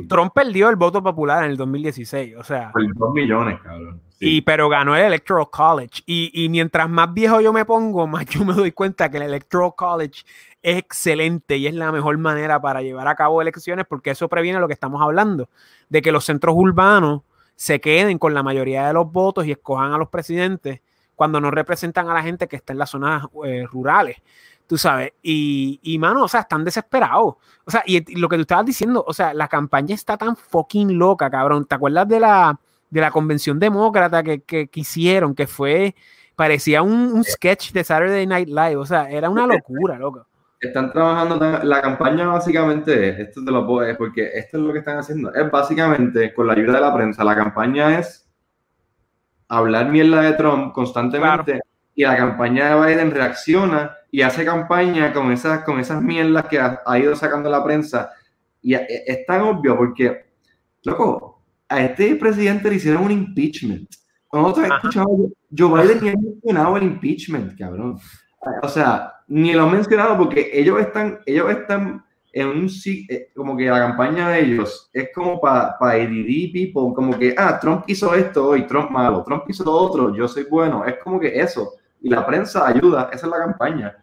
Trump, perdió el voto popular en el 2016, o sea. Por dos millones, cabrón. Y, pero ganó el Electoral College. Y, y, mientras más viejo yo me pongo, más yo me doy cuenta que el Electoral College es excelente y es la mejor manera para llevar a cabo elecciones porque eso previene lo que estamos hablando, de que los centros urbanos se queden con la mayoría de los votos y escojan a los presidentes cuando no representan a la gente que está en las zonas eh, rurales. Tú sabes, y, y mano, o sea, están desesperados. O sea, y, lo que tú estabas diciendo, o sea, la campaña está tan fucking loca, cabrón. ¿Te acuerdas de la, de la convención demócrata que, que, hicieron, que fue, parecía un, sketch de Saturday Night Live, o sea, era una locura, loco. Están trabajando, la campaña básicamente, esto te lo puedo decir, porque esto es lo que están haciendo, es básicamente con la ayuda de la prensa, la campaña es hablar mierda de Trump constantemente y la campaña de Biden reacciona y hace campaña con esas, con esas mierdas que ha, ido sacando la prensa. Y es, tan obvio porque, loco, a este presidente le hicieron un impeachment. Nosotros escuchado, Joe Biden ni ha mencionado el impeachment, cabrón. O sea, ni lo ha mencionado porque ellos están, ellos están en un eh, como que la campaña de ellos es como para pa people, como que, ah, Trump hizo esto y Trump malo, Trump hizo lo otro, yo soy bueno, es como que eso. Y la prensa ayuda, esa es la campaña.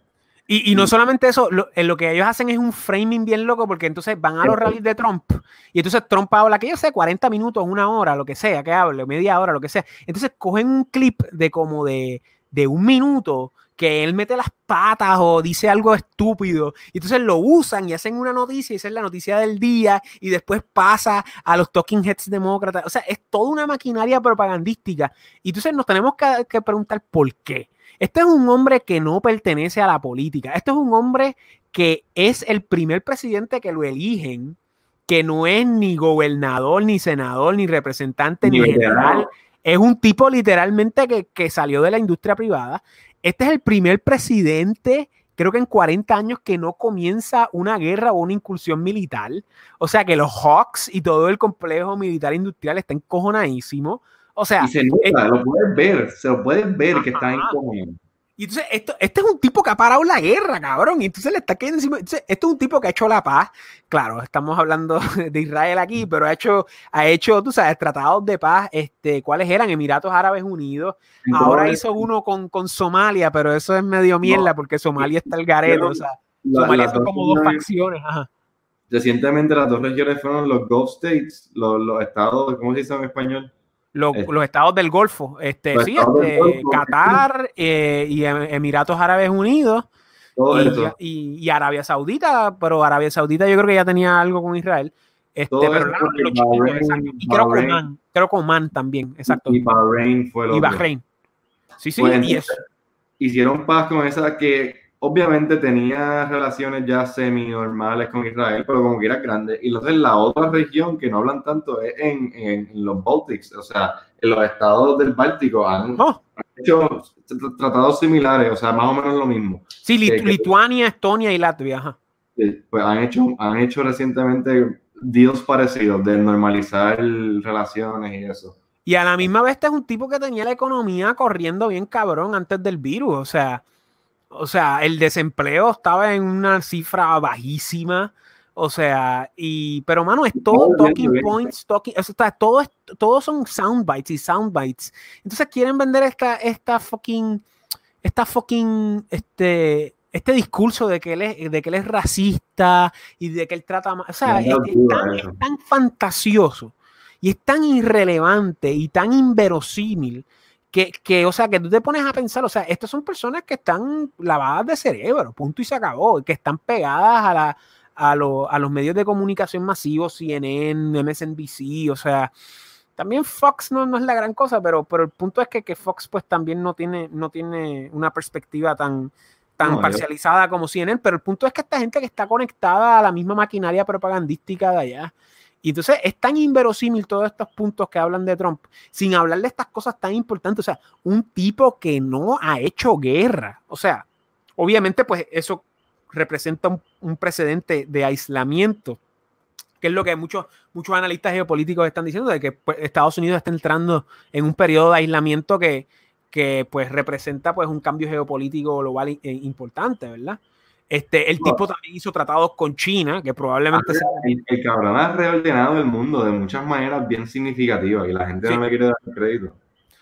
Y, y no solamente eso, lo, en lo que ellos hacen es un framing bien loco, porque entonces van a los rallies de Trump y entonces Trump habla, que yo sé, 40 minutos, una hora, lo que sea, que hable, media hora, lo que sea. Entonces cogen un clip de como de, de un minuto que él mete las patas o dice algo estúpido. Y entonces lo usan y hacen una noticia y esa es la noticia del día y después pasa a los talking heads demócratas. O sea, es toda una maquinaria propagandística. Y entonces nos tenemos que, preguntar por qué. Este es un hombre que no pertenece a la política. Este es un hombre que es el primer presidente que lo eligen, que no es ni gobernador, ni senador, ni representante, ni, general. Es un tipo literalmente que, que, salió de la industria privada este es el primer presidente, creo que en 40 años, que no comienza una guerra o una incursión militar. O sea que los Hawks y todo el complejo militar industrial está encojonadísimo. O sea, y se nota, lo puedes ver, se lo puedes ver que está encojonado. Y entonces, esto, este es un tipo que ha parado la guerra, cabrón. Y entonces le está cayendo encima. esto es un tipo que ha hecho la paz. Claro, estamos hablando <laughs> de Israel aquí, pero ha hecho, ha hecho, tú sabes, tratados de paz. Este, ¿Cuáles eran? Emiratos Árabes Unidos. Ahora hizo uno con, con, Somalia, pero eso es medio mierda porque Somalia está el gareto. o sea, Somalia son como dos facciones. Recientemente las dos regiones fueron los Gulf States, los, los estados, ¿cómo se dice en español? Eh, los, estados del Golfo, este, sí, este, Qatar eh, y em, Emiratos Árabes Unidos y, y, Arabia Saudita, pero Arabia Saudita yo creo que ya tenía algo con Israel. Este, pero y creo que Oman, creo que Oman también, exacto. Y Bahrein fue lo Y Bahrein. Sí, sí, pues, y eso. Hicieron paz con esa que obviamente tenía relaciones ya semi-normales con Israel, pero como que era grande. Y entonces la otra región que no hablan tanto es en, en, los Baltics, o sea, en los estados del Báltico han, oh. hecho tratados similares, o sea, más o menos lo mismo. Sí, Lituania, Estonia y Latvia. pues han hecho, han hecho recientemente deals parecidos de normalizar relaciones y eso. Y a la misma vez este es un tipo que tenía la economía corriendo bien cabrón antes del virus, o sea, o sea, el desempleo estaba en una cifra bajísima. O sea, y, pero mano, es todo talking points, talking, o sea, todo, es, todo son soundbites y soundbites. Entonces quieren vender esta, esta fucking, esta fucking, este, este discurso de que él es, de que él es racista y de que él trata o sea, es, tan, fantasioso y es tan irrelevante y tan inverosímil que, o sea, que tú te pones a pensar, o sea, estas son personas que están lavadas de cerebro, punto y se acabó, que están pegadas a, la, a, a los medios de comunicación masivos, CNN, MSNBC, o sea, también Fox no, no es la gran cosa, pero, pero el punto es que, que, Fox pues también no tiene, no tiene una perspectiva tan, tan parcializada como CNN, pero el punto es que esta gente que está conectada a la misma maquinaria propagandística de allá, y entonces es tan inverosímil todos estos puntos que hablan de Trump, sin hablar de estas cosas tan importantes. O sea, un tipo que no ha hecho guerra. O sea, obviamente, pues eso representa un, precedente de aislamiento, que es lo que muchos, muchos analistas geopolíticos están diciendo, de que pues, Estados Unidos está entrando en un periodo de aislamiento que, que pues representa pues un cambio geopolítico global eh, importante, ¿verdad? Este, el tipo también hizo tratados con China, que probablemente... El, cabrón ha reordenado el mundo de muchas maneras bien significativas y la gente no le quiere dar crédito.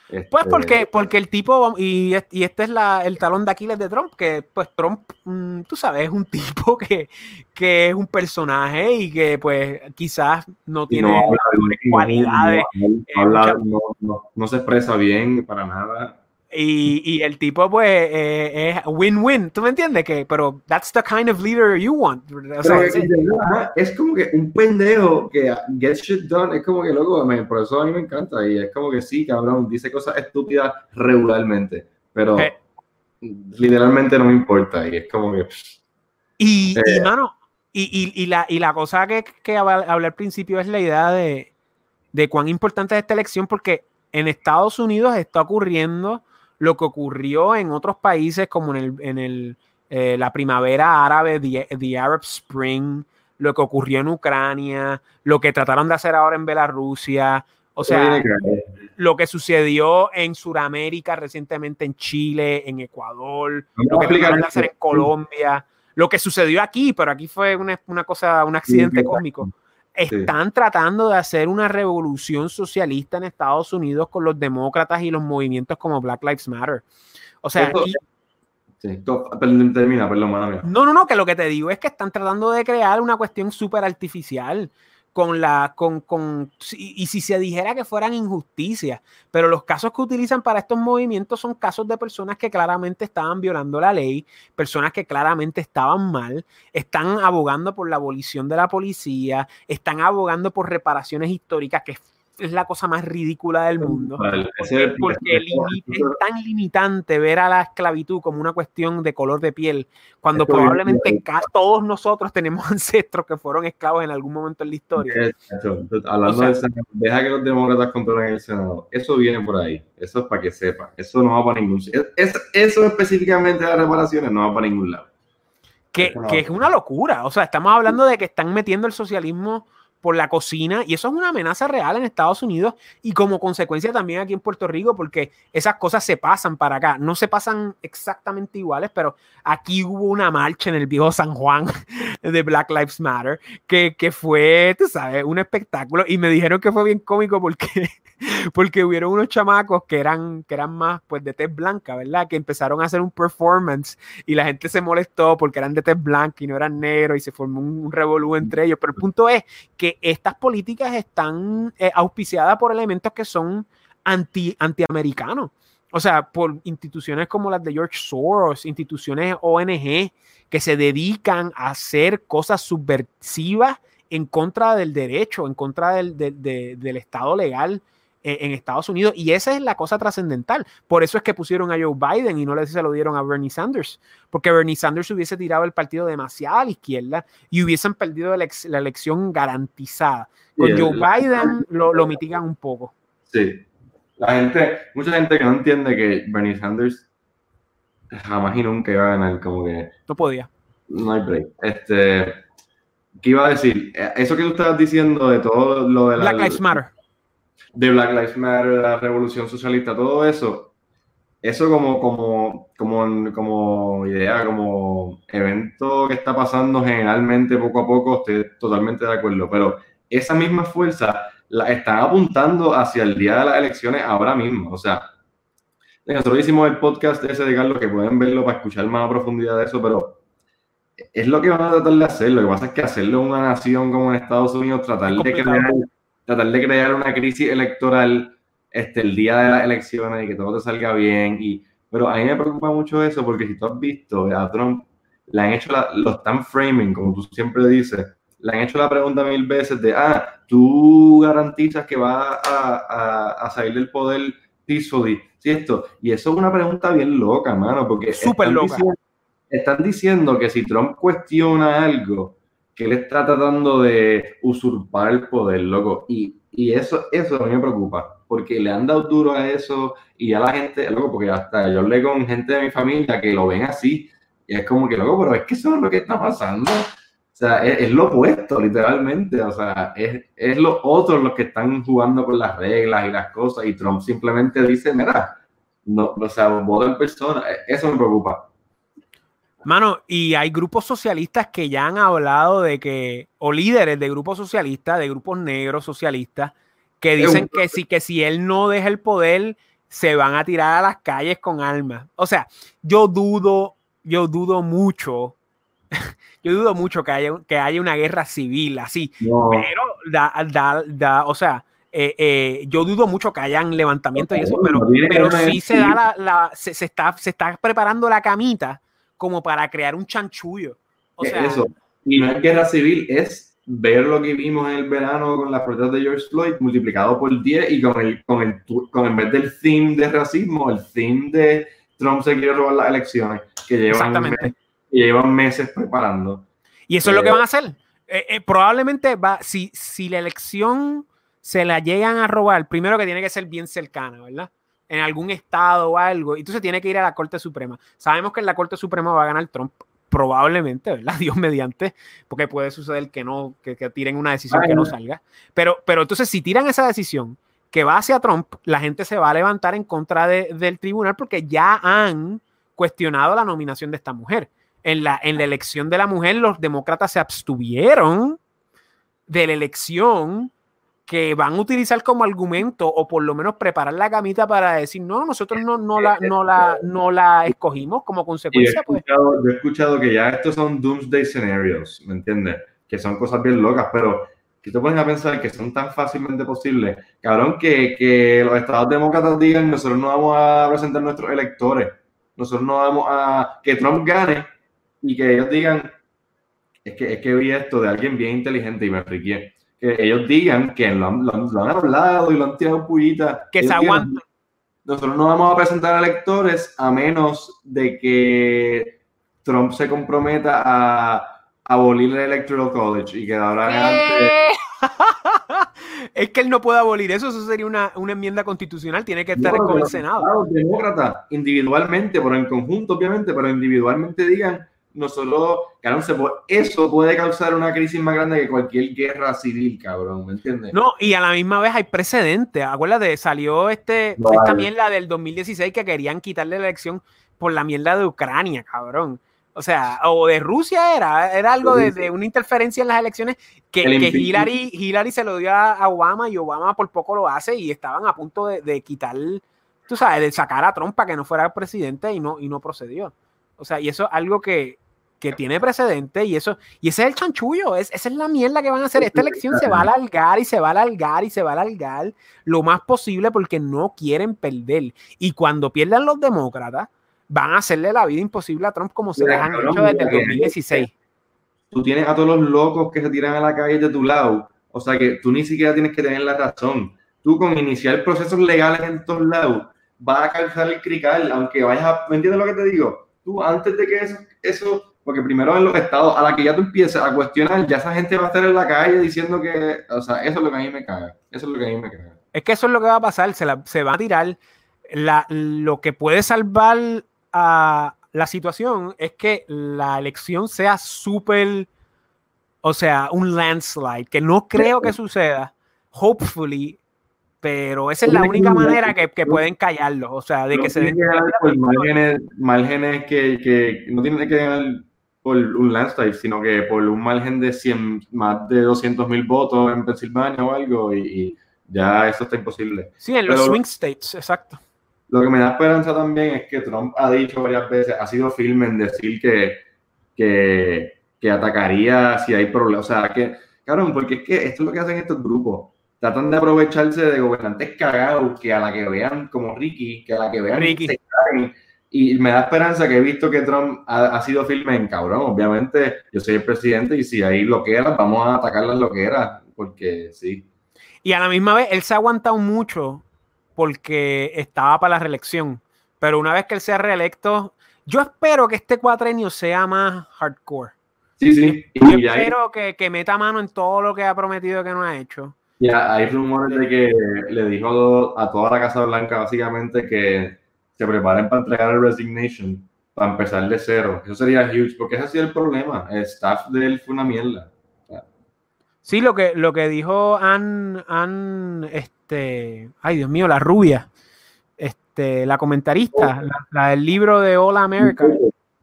Pues este, porque, porque el tipo, y, y este es la, el talón de Aquiles de Trump, que pues Trump, mm, tú sabes, es un <laughs> tipo que, que, es un personaje y que pues quizás no tiene cualidades. no, se expresa bien para nada. Y, y, el tipo, pues, eh, es win-win. ¿Tú me entiendes? Que, pero that's the kind of leader you want. O sea, es, es, como que un pendejo que gets shit done. Es como que, loco, por eso a mí me encanta. Y es como que sí, cabrón, dice cosas estúpidas regularmente. Pero eh. literalmente no me importa. Y es como que. Y, y eh. mano, y, y, la, y la cosa que, que hablé al principio es la idea de, de cuán importante es esta elección, porque en Estados Unidos está ocurriendo lo que ocurrió en otros países como en, el, en el, eh, la primavera árabe, the, Arab Spring, lo que ocurrió en Ucrania, lo que trataron de hacer ahora en Bielorrusia, o sea, lo que sucedió en Sudamérica recientemente en Chile, en Ecuador, lo que trataron de hacer en Colombia, lo que sucedió aquí, pero aquí fue una, una cosa, un accidente cósmico están tratando de hacer una revolución socialista en Estados Unidos con los demócratas y los movimientos como Black Lives Matter. O sea, sí, termina, perdón, No, no, no, que lo que te digo es que están tratando de crear una cuestión súper artificial con la, con, con, y, si se dijera que fueran injusticias, pero los casos que utilizan para estos movimientos son casos de personas que claramente estaban violando la ley, personas que claramente estaban mal, están abogando por la abolición de la policía, están abogando por reparaciones históricas que es la cosa más ridícula del mundo. porque, es tan limitante ver a la esclavitud como una cuestión de color de piel, cuando probablemente todos nosotros tenemos <laughs> ancestros que fueron esclavos en algún momento en la historia. Hablando de eso, deja que los demócratas controlen el Senado. Eso viene por ahí. Eso es para que sepa. Eso no va para ningún es, Eso específicamente de las reparaciones no va para ningún lado. Que, que es una locura. O sea, estamos hablando de que están metiendo el socialismo por la cocina y eso es una amenaza real en Estados Unidos y como consecuencia también aquí en Puerto Rico porque esas cosas se pasan para acá, no se pasan exactamente iguales, pero aquí hubo una marcha en el viejo San Juan <laughs> de Black Lives Matter que, que fue, tú sabes, un espectáculo y me dijeron que fue bien cómico porque <laughs> porque hubieron unos chamacos que eran, que eran más pues de tez blanca, ¿verdad? Que empezaron a hacer un performance y la gente se molestó porque eran de tez blanca y no eran negros y se formó un, revolú entre ellos. Pero el punto es que estas políticas están eh, auspiciadas por elementos que son anti, antiamericanos. O sea, por instituciones como las de George Soros, instituciones ONG que se dedican a hacer cosas subversivas en contra del derecho, en contra del, del Estado legal eh, en Estados Unidos. Y esa es la cosa trascendental. Por eso es que pusieron a Joe Biden y no le se lo dieron a Bernie Sanders. Porque Bernie Sanders hubiese tirado el partido demasiado a la izquierda y hubiesen perdido la, elección garantizada. Con Joe Biden lo, lo mitigan un poco. Sí. La gente, mucha gente que no entiende que Bernie Sanders jamás y nunca iba a ganar, como que. No podía. No hay break. Este. ¿Qué iba a decir? Eh, eso que tú estabas diciendo de todo lo de la. Black Lives Matter de Black Lives Matter, la revolución socialista, todo eso, eso como, como, como, como idea, como evento que está pasando generalmente poco a poco, estoy totalmente de acuerdo, pero esa misma fuerza la están apuntando hacia el día de las elecciones ahora mismo, o sea, nosotros hicimos el podcast ese de Carlos, que pueden verlo para escuchar más a profundidad de eso, pero es lo que van a tratar de hacer. Lo que pasa es que hacerlo en una nación como en Estados Unidos, tratar de crear tratar de crear una crisis electoral este, el día de las elecciones y que todo te salga bien. Y, pero a mí me preocupa mucho eso porque si tú has visto a Trump, le han hecho, la, lo están framing, como tú siempre dices, le han hecho la pregunta mil veces de, ah, tú garantizas que va a, a, salir del poder peacefully, ¿cierto? Y eso es una pregunta bien loca, mano, porque Súper loca. están diciendo que si Trump cuestiona algo, que él está tratando de usurpar el poder, loco. Y, y eso, eso a mí me preocupa, porque le han dado duro a eso y a la gente, loco, porque hasta yo hablé con gente de mi familia que lo ven así, y es como que, loco, pero es que eso es lo que está pasando. O sea, es, lo opuesto, literalmente. O sea, es, es los otros los que están jugando con las reglas y las cosas, y Trump simplemente dice, mira, no, o sea, vota en persona. Eso me preocupa. Mano, y hay grupos socialistas que ya han hablado de que, o líderes de grupos socialistas, de grupos negros socialistas, que dicen que si, que si él no deja el poder, se van a tirar a las calles con armas. O sea, yo dudo, yo dudo mucho, <laughs> yo dudo mucho que haya, que haya una guerra civil así, pero da, da, da, o sea, yo dudo mucho que hayan levantamientos y eso, pero, pero sí se da la, se, está, se está preparando la camita como para crear un chanchullo. O sea, eso. Y no es guerra civil, es ver lo que vimos en el verano con las protestas de George Floyd multiplicado por 10 y con el, con el, con en vez del theme de racismo, el theme de Trump se quiere robar las elecciones que llevan, meses, llevan meses preparando. Y eso es lo que van a hacer. Eh, eh, probablemente va, si, si la elección se la llegan a robar, primero que tiene que ser bien cercana, ¿verdad? En algún estado o algo, y entonces tiene que ir a la Corte Suprema. Sabemos que en la Corte Suprema va a ganar Trump, probablemente, ¿verdad? <laughs> Dios mediante, porque puede suceder que no, que, tiren una decisión que no salga. Pero, pero entonces, si tiran esa decisión que va hacia Trump, la gente se va a levantar en contra del tribunal porque ya han cuestionado la nominación de esta mujer. En la, en la elección de la mujer, los demócratas se abstuvieron de la elección que van a utilizar como argumento o por lo menos preparar la camita para decir, no, nosotros no, no, la, no, la, no la escogimos como consecuencia. Pues". Yo he, escuchado, que ya estos son doomsday scenarios, ¿me entiendes? Que son cosas bien locas, pero que te pones a pensar que son tan fácilmente posibles, cabrón, que, que los estados demócratas digan, nosotros no vamos a presentar nuestros electores, nosotros no vamos a, que Trump gane y que ellos digan, es que, es que vi esto de alguien bien inteligente y me friqué que ellos digan que lo han, hablado y lo han tirado pullita. Que se aguantan. Nosotros no vamos a presentar a electores a menos de que Trump se comprometa a abolir el Electoral College y que ahora adelante. <laughs> es que él no puede abolir eso, eso sería una, enmienda constitucional, tiene que estar con el Senado. Demócrata, individualmente, pero en conjunto, obviamente, pero individualmente digan nosotros, solo eso puede causar una crisis más grande que cualquier guerra civil, cabrón, ¿me entiendes? No, y a la misma vez hay precedentes. Acuérdate, salió este, no, esta mierda del 2016 que querían quitarle la elección por la mierda de Ucrania, cabrón. O sea, o de Rusia era, era algo de, una interferencia en las elecciones que, Hillary, Hillary se lo dio a Obama y Obama por poco lo hace y estaban a punto de, de quitar, tú sabes, de sacar a Trump para que no fuera presidente y no, y no procedió. O sea, y eso es algo que, que tiene precedente y eso, y ese es el chanchullo, es, esa es la mierda que van a hacer. Esta elección se va a alargar y se va a alargar y se va a alargar lo más posible porque no quieren perder. Y cuando pierdan los demócratas, van a hacerle la vida imposible a Trump como se les han hecho desde el 2016. Tú tienes a todos los locos que se tiran a la calle de tu lado, o sea que tú ni siquiera tienes que tener la razón. Tú con iniciar procesos legales en todos lados, vas a calzar el crical, aunque vayas a... ¿Me entiendes lo que te digo? Tú antes de que eso, eso porque primero en los estados, a la que ya tú empieces a cuestionar, ya esa gente va a estar en la calle diciendo que, o sea, eso es lo que a mí me caga. Eso es lo que a mí me caga. Es que eso es lo que va a pasar, se, se va a tirar. La, lo que puede salvar a la situación es que la elección sea súper, o sea, un landslide, que no creo que suceda. Hopefully, pero esa es la única manera que, que pueden callarlo, o sea, de que se den... Márgenes, márgenes que, que no tienen que ganar por un landslide, sino que por un margen de 100, más de 200 mil votos en Pensilvania o algo, y, ya eso está imposible. Sí, en los swing states, exacto. Lo que me da esperanza también es que Trump ha dicho varias veces, ha sido firme en decir que, que, que atacaría si hay problemas. O sea, que, cabrón, porque es que esto es lo que hacen estos grupos. Tratan de aprovecharse de gobernantes cagados que a la que vean, como Ricky, que a la que vean Ricky. se y me da esperanza que he visto que Trump ha, sido firme en cabrón. Obviamente, yo soy el presidente y si ahí lo que era, vamos a atacar lo que era, porque sí. Y a la misma vez, él se ha aguantado mucho porque estaba para la reelección. Pero una vez que él sea reelecto, yo espero que este cuatrenio sea más hardcore. Sí, sí. Y yo espero que, que, meta mano en todo lo que ha prometido que no ha hecho. Ya, hay rumores de que le dijo a toda la Casa Blanca básicamente que se preparen para entregar el resignation, para empezar de cero. Eso sería huge, porque ese ha sido el problema. El staff de él fue una mierda. Sí, lo que, lo que dijo Ann, este, ay Dios mío, la rubia, este, la comentarista, la, del libro de All America.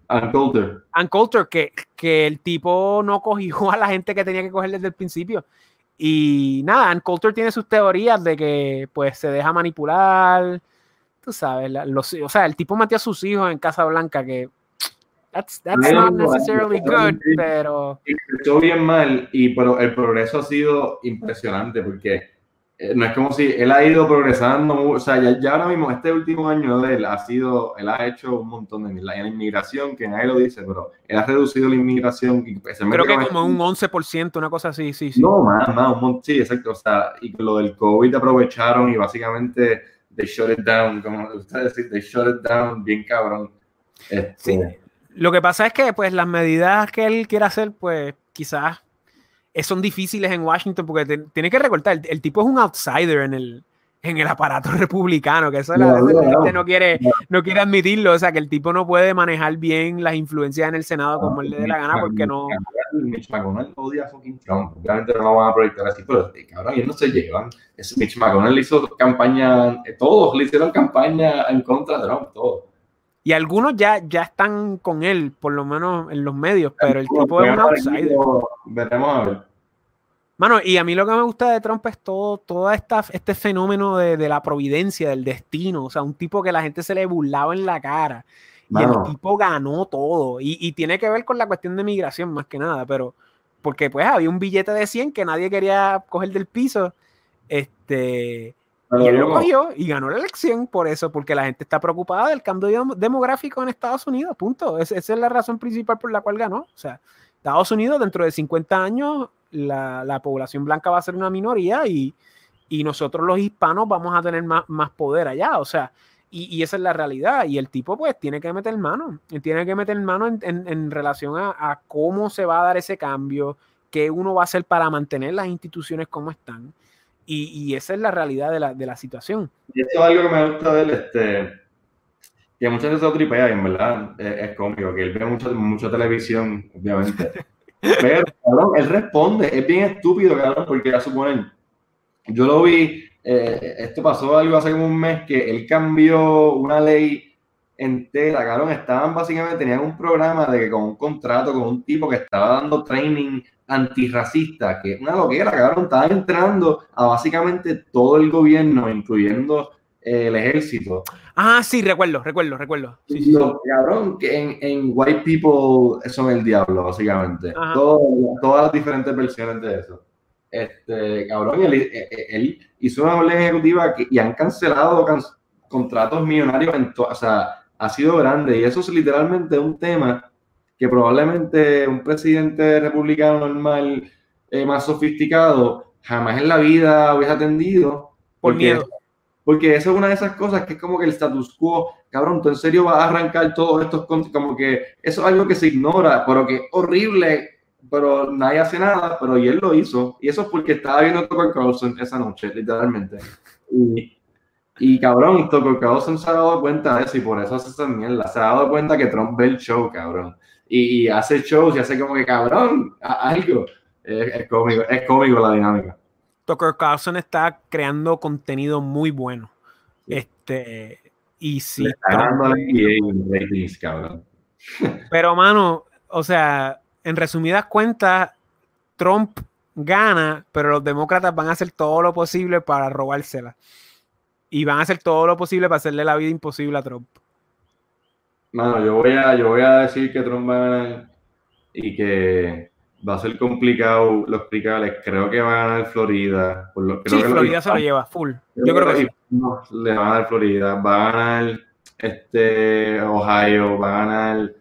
Ann Coulter. Ann Coulter, que, que el tipo no cogió a la gente que tenía que coger desde el principio. Y nada, Ann Coulter tiene sus teorías de que pues se deja manipular, tú sabes, los, o sea, el tipo metió a sus hijos en Casa Blanca que that's, that's not necessarily good, pero... Empezó bien mal, y pero el progreso ha sido impresionante porque eh, no es como si él ha ido progresando, o sea, ya, ahora mismo, este último año de él ha sido, él ha hecho un montón de la, la inmigración, que nadie lo dice, pero él ha reducido la inmigración. Creo que como un 11%, una cosa así, sí, sí. No, más, más, sí, exacto, o sea, y lo del COVID aprovecharon y básicamente they shut it down, como ustedes dicen, they shut it down bien cabrón. Este, sí. Lo que pasa es que, pues, las medidas que él quiere hacer, pues, quizás eh, son difíciles en Washington porque tiene que recortar. El, tipo es un outsider en el, en el aparato <laughs> republicano, que eso la, gente no quiere, no quiere admitirlo. O sea, que el tipo no puede manejar bien las influencias en el Senado como él le dé la gana porque no. Mitch McConnell odia a fucking Trump. Obviamente no lo van a proyectar así, pero cabrón, ellos no se llevan. Mitch McConnell hizo campaña, eh, todos le hicieron campaña en contra de Trump, todos. Y algunos ya, ya están con él, por lo menos en los medios, pero el tipo es un outsider. Veremos a ver. Mano, y a mí lo que me gusta de Trump es todo, todo esta, este fenómeno de, de, la providencia, del destino. O sea, un tipo que la gente se le burlaba en la cara. Y el tipo ganó todo. Y, y, tiene que ver con la cuestión de migración más que nada, pero porque pues había un billete de 100 que nadie quería coger del piso. Este, y él lo cogió y ganó la elección por eso, porque la gente está preocupada del cambio demográfico en Estados Unidos, punto. esa es la razón principal por la cual ganó. O sea, Estados Unidos dentro de 50 años la, la población blanca va a ser una minoría y, y, nosotros los hispanos vamos a tener más, más poder allá. O sea, y, y, esa es la realidad. Y el tipo pues tiene que meter mano, tiene que meter mano en, en, en relación a, a cómo se va a dar ese cambio, qué uno va a hacer para mantener las instituciones como están. Y, esa es la realidad de la, de la situación. Y eso es algo que me gusta de él, este, que muchas veces lo tripea y en verdad es, cómico, que él ve mucho, mucha televisión, obviamente. <laughs> Pero, cabrón, él responde, es bien estúpido, cabrón, porque ya suponen, yo lo vi, eh, esto pasó algo hace como un mes, que él cambió una ley entera, cabrón, estaban básicamente, tenían un programa de que con un contrato con un tipo que estaba dando training antirracista, que es una loquera, cabrón, estaba entrando a básicamente todo el gobierno, incluyendo eh, el ejército. Ah, sí, recuerdo, recuerdo, recuerdo. Sí, cabrón, que en, en, White People son el diablo, básicamente. todas las diferentes versiones de eso. Este, cabrón, él, eh, eh, él hizo una orden ejecutiva que, y han cancelado contratos millonarios, en o sea, ha sido grande. Y eso es literalmente un tema que probablemente un presidente republicano normal, eh, más sofisticado, jamás en la vida hubiese atendido. Por miedo. Porque eso es una de esas cosas que es como que el status quo, cabrón, tú en serio vas a arrancar todos estos como que eso es algo que se ignora, pero que es horrible, pero nadie hace nada, pero y él lo hizo. Y eso es porque estaba viendo Tucker Carlson esa noche, literalmente. Y, y cabrón, Tucker Carlson se ha dado cuenta de eso y por eso hace esa mierda. Se ha dado cuenta que Trump ve el show, cabrón y, hace shows y hace como que cabrón, algo. Es, cómico, es cómico la dinámica. Tucker Carlson está creando contenido muy bueno. Este, y sí. <laughs> Pero, mano, o sea, en resumidas cuentas, Trump gana, pero los demócratas van a hacer todo lo posible para robársela. Y van a hacer todo lo posible para hacerle la vida imposible a Trump. Mano, yo voy a, yo voy a decir que Trump va a ganar y que va a ser complicado los picales. Creo que va a ganar Florida. Por lo, creo sí, Florida se lo lleva, full. Yo creo que sí. No, le va a ganar Florida. Va a ganar este, Ohio, va a ganar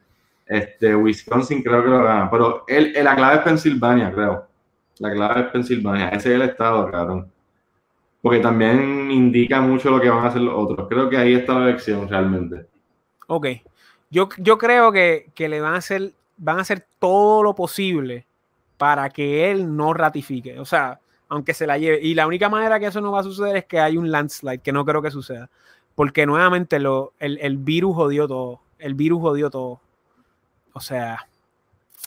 este, Wisconsin, creo que lo gana. Pero él, la clave es Pensilvania, creo. La clave es Pensilvania. Ese es el estado, cabrón. Porque también indica mucho lo que van a hacer los otros. Creo que ahí está la elección realmente. Ok. Yo, creo que, le van a hacer, van a hacer todo lo posible para que él no ratifique. O sea, aunque se la lleve. Y la única manera que eso no va a suceder es que hay un landslide, que no creo que suceda. Porque nuevamente lo, el, virus jodió todo. El virus jodió todo. O sea,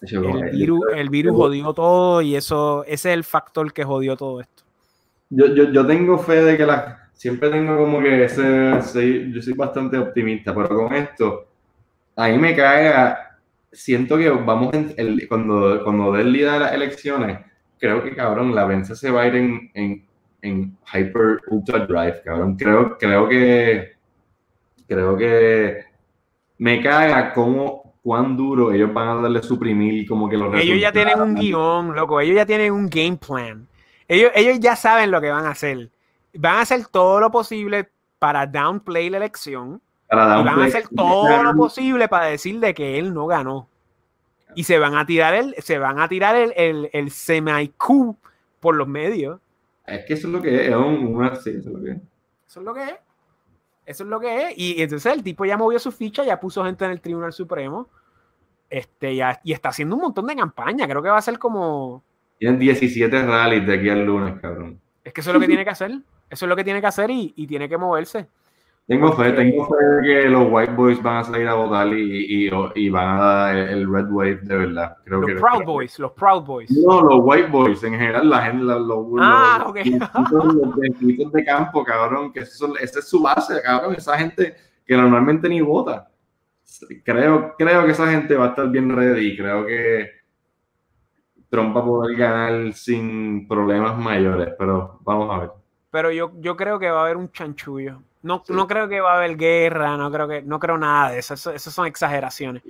el virus, el virus jodió todo y eso, ese es el factor que jodió todo esto. Yo, yo, tengo fe de que la, siempre tengo como que ese, yo soy bastante optimista, pero con esto, a mí me caga, siento que vamos, en el, cuando, cuando dé el día de las elecciones, creo que, cabrón, la venta se va a ir en, en, en Hyper Ultra Drive, cabrón. Creo, creo que, creo que me caga cómo, cuán duro ellos van a darle suprimir como que los Ellos ya tienen un guion, loco, ellos ya tienen un game plan. Ellos, ellos ya saben lo que van a hacer. van a hacer todo lo posible para downplay la elección. Y van a hacer todo lo posible para decir de que él no ganó. Y se van a tirar el, se van a tirar el, el, el semi-coup por los medios. Es que eso es lo que es, es un, eso es lo que es. Eso es lo que es. Eso es lo que es. Y, entonces el tipo ya movió su ficha, ya puso gente en el Tribunal Supremo. Este, ya, y está haciendo un montón de campaña. Creo que va a ser como. Tienen 17 rallies de aquí al lunes, cabrón. Es que eso es lo que tiene que hacer. Eso es lo que tiene que hacer y, y tiene que moverse. Tengo fe, tengo fe de que los White Boys van a salir a votar y, y, y van a dar el Red Wave de verdad. Creo los Proud Boys, los Proud Boys. No, los White Boys, en general, la gente, los, los, ah, okay. los, de campo, cabrón, que eso, esa es su base, cabrón, esa gente que normalmente ni vota. Creo, creo que esa gente va a estar bien ready y creo que Trump va a poder ganar sin problemas mayores, pero vamos a ver. Pero yo, yo creo que va a haber un chanchullo no, no creo que va a haber guerra, no creo que, no creo nada de eso. Esas son exageraciones.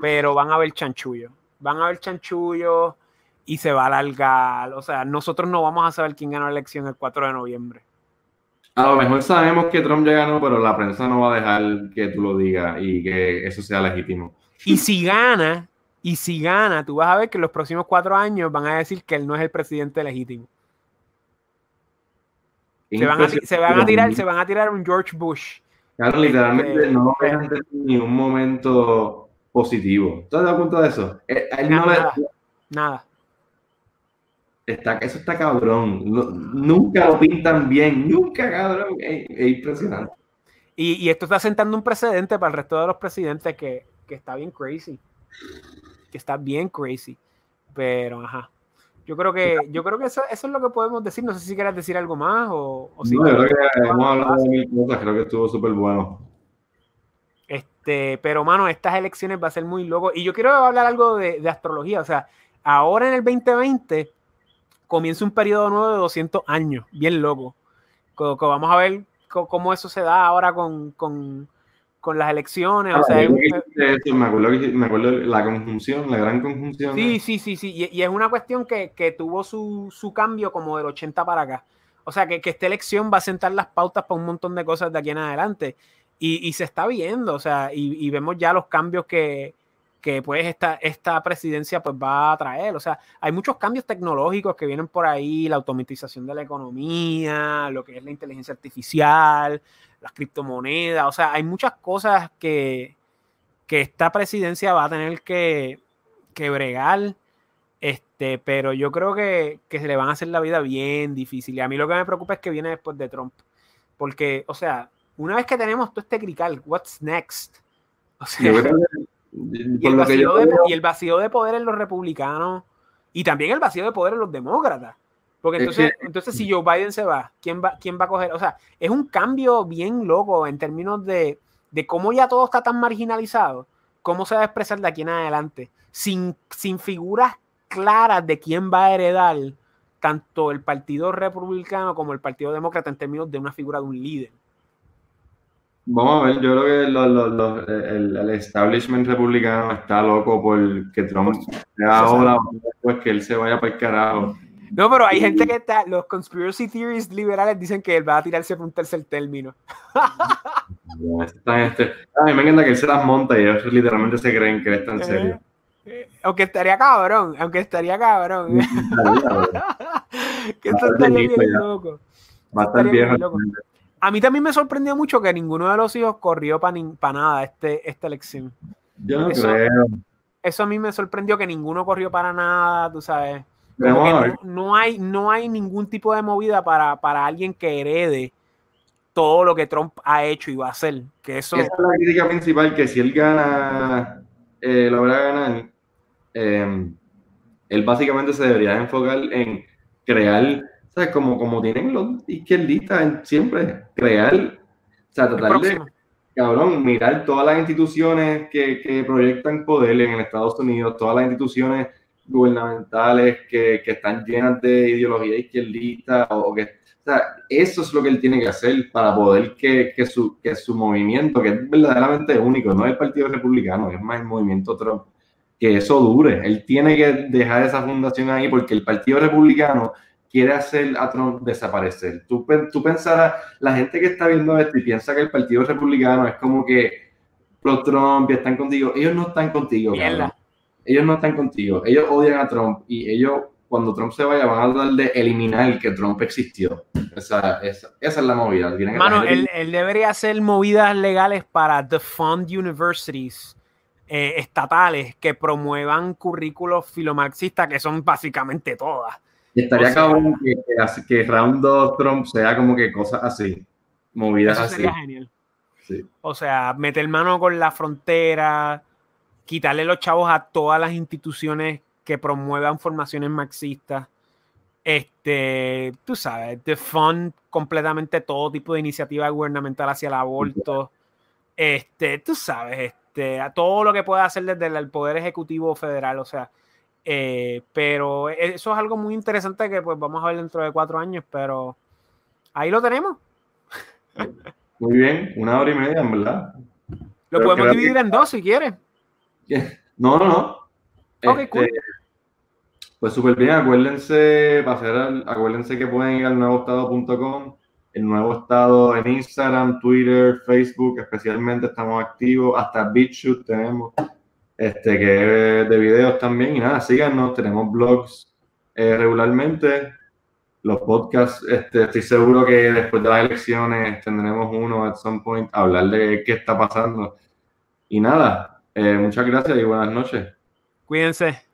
Pero van a haber chanchullo. Van a haber chanchullo y se va a alargar. O sea, nosotros no vamos a saber quién ganó la elección el 4 de noviembre. A lo mejor sabemos que Trump ya ganó, pero la prensa no va a dejar que tú lo digas y que eso sea legítimo. Y si gana, y si gana, tú vas a ver que en los próximos cuatro años van a decir que él no es el presidente legítimo. Se van, a, tirar, se van a tirar un George Bush. Claro, literalmente este, no no a ni un momento positivo. ¿Tú te das cuenta de eso? Eh, nada, nada. Está, eso está cabrón. nunca lo pintan bien. Nunca, cabrón. Es, impresionante. Y, y, esto está sentando un precedente para el resto de los presidentes que, que está bien crazy. Que está bien crazy. Pero, ajá. Yo creo que, yo creo que eso, eso, es lo que podemos decir. No sé si quieres decir algo más o, o si. No, yo creo que hemos hablado de mil cosas, creo que estuvo súper bueno. Este, pero mano, estas elecciones va a ser muy loco. Y yo quiero hablar algo de, de astrología. O sea, ahora en el 2020 comienza un periodo nuevo de 200 años, bien loco. Vamos a ver cómo eso se da ahora con, con con las elecciones. o ah, sea, me, acuerdo, la conjunción, la gran conjunción. Sí, sí, sí, sí. Y, es una cuestión que, tuvo su, cambio como del 80 para acá. O sea, que, esta elección va a sentar las pautas para un montón de cosas de aquí en adelante. Y, se está viendo, o sea, y, vemos ya los cambios que, que pues esta, esta presidencia pues va a traer. O sea, hay muchos cambios tecnológicos que vienen por ahí, la automatización de la economía, lo que es la inteligencia artificial, las criptomonedas, o sea, hay muchas cosas que, esta presidencia va a tener que, que bregar, este, pero yo creo que, se le van a hacer la vida bien difícil. Y a mí lo que me preocupa es que viene después de Trump. Porque, o sea, una vez que tenemos todo este crical, what's next? O sea, y, el vacío de, <laughs> y el vacío de poder en los republicanos y también el vacío de poder en los demócratas. Porque entonces, entonces si Joe Biden se va, ¿quién va, ¿quién va a coger? O sea, es un cambio bien loco en términos de, de cómo ya todo está tan marginalizado, cómo se va a expresar de aquí en adelante, sin, sin figuras claras de quién va a heredar tanto el Partido Republicano como el Partido Demócrata en términos de una figura de un líder. Vamos a ver, yo creo que el, el, establishment republicano está loco por que Trump sea ahora después que él se vaya para el carajo. No, pero hay gente que está, los conspiracy theories liberales dicen que él va a tirarse por un tercer término. <laughs> este, a mí me encanta que él se las monta y ellos literalmente se creen que está en serio. Eh, aunque estaría cabrón, aunque estaría cabrón. <laughs> que esto estaría bien loco. Va a estar bien. A mí también me sorprendió mucho que ninguno de los hijos corrió para nada este, esta elección. Yo no creo. Eso a mí me sorprendió que ninguno corrió para nada, tú sabes no, hay, no hay ningún tipo de movida para, alguien que herede todo lo que Trump ha hecho y va a hacer. Que eso... Esa es la crítica principal, que si él gana, eh, logra ganar, eh, él básicamente se debería enfocar en crear, ¿sabes? Como, como tienen los izquierdistas siempre, crear, o sea, tratar de, cabrón, mirar todas las instituciones que, que proyectan poder en Estados Unidos, todas las instituciones gubernamentales que, que, están llenas de ideología izquierdista o, que o sea, eso es lo que él tiene que hacer para poder que, que, su, que su movimiento, que es verdaderamente único, no es el Partido Republicano, es más el movimiento Trump, que eso dure. Él tiene que dejar esa fundación ahí porque el Partido Republicano quiere hacer a Trump desaparecer. Tú, tú pensarás, la gente que está viendo esto y piensa que el Partido Republicano es como que pro Trump y están contigo, ellos no están contigo. Ellos no están contigo. Ellos odian a Trump y ellos, cuando Trump se vaya, van a tratar de eliminar que Trump existió. Esa, esa, esa es la movida. Mano, él, él, debería hacer movidas legales para defund universities eh, estatales que promuevan currículos filomarxistas, que son básicamente todas. estaría cabrón que, que, Round 2 Trump sea como que cosas así, movidas así. Sería genial. O sea, meter mano con la frontera, quitarle los chavos a todas las instituciones que promuevan formaciones marxistas. Este, tú sabes, defund completamente todo tipo de iniciativa gubernamental hacia el aborto. Este, tú sabes, este, a todo lo que pueda hacer desde el Poder Ejecutivo Federal, o sea, eh, pero eso es algo muy interesante que pues vamos a ver dentro de cuatro años, pero ahí lo tenemos. Muy bien, una hora y media, en verdad. Lo podemos dividir en dos si quieres. No, no, no. Ok, este, Pues súper bien, acuérdense, pasar acuérdense que pueden ir al nuevoestado.com el nuevo estado en Instagram, Twitter, Facebook, especialmente estamos activos, hasta BitChute tenemos, este, que es de videos también, y nada, síganos, tenemos blogs eh, regularmente, los podcasts, este, estoy seguro que después de las elecciones tendremos uno at some point, hablar de qué está pasando. Y nada, eh, muchas gracias y buenas noches. Cuídense.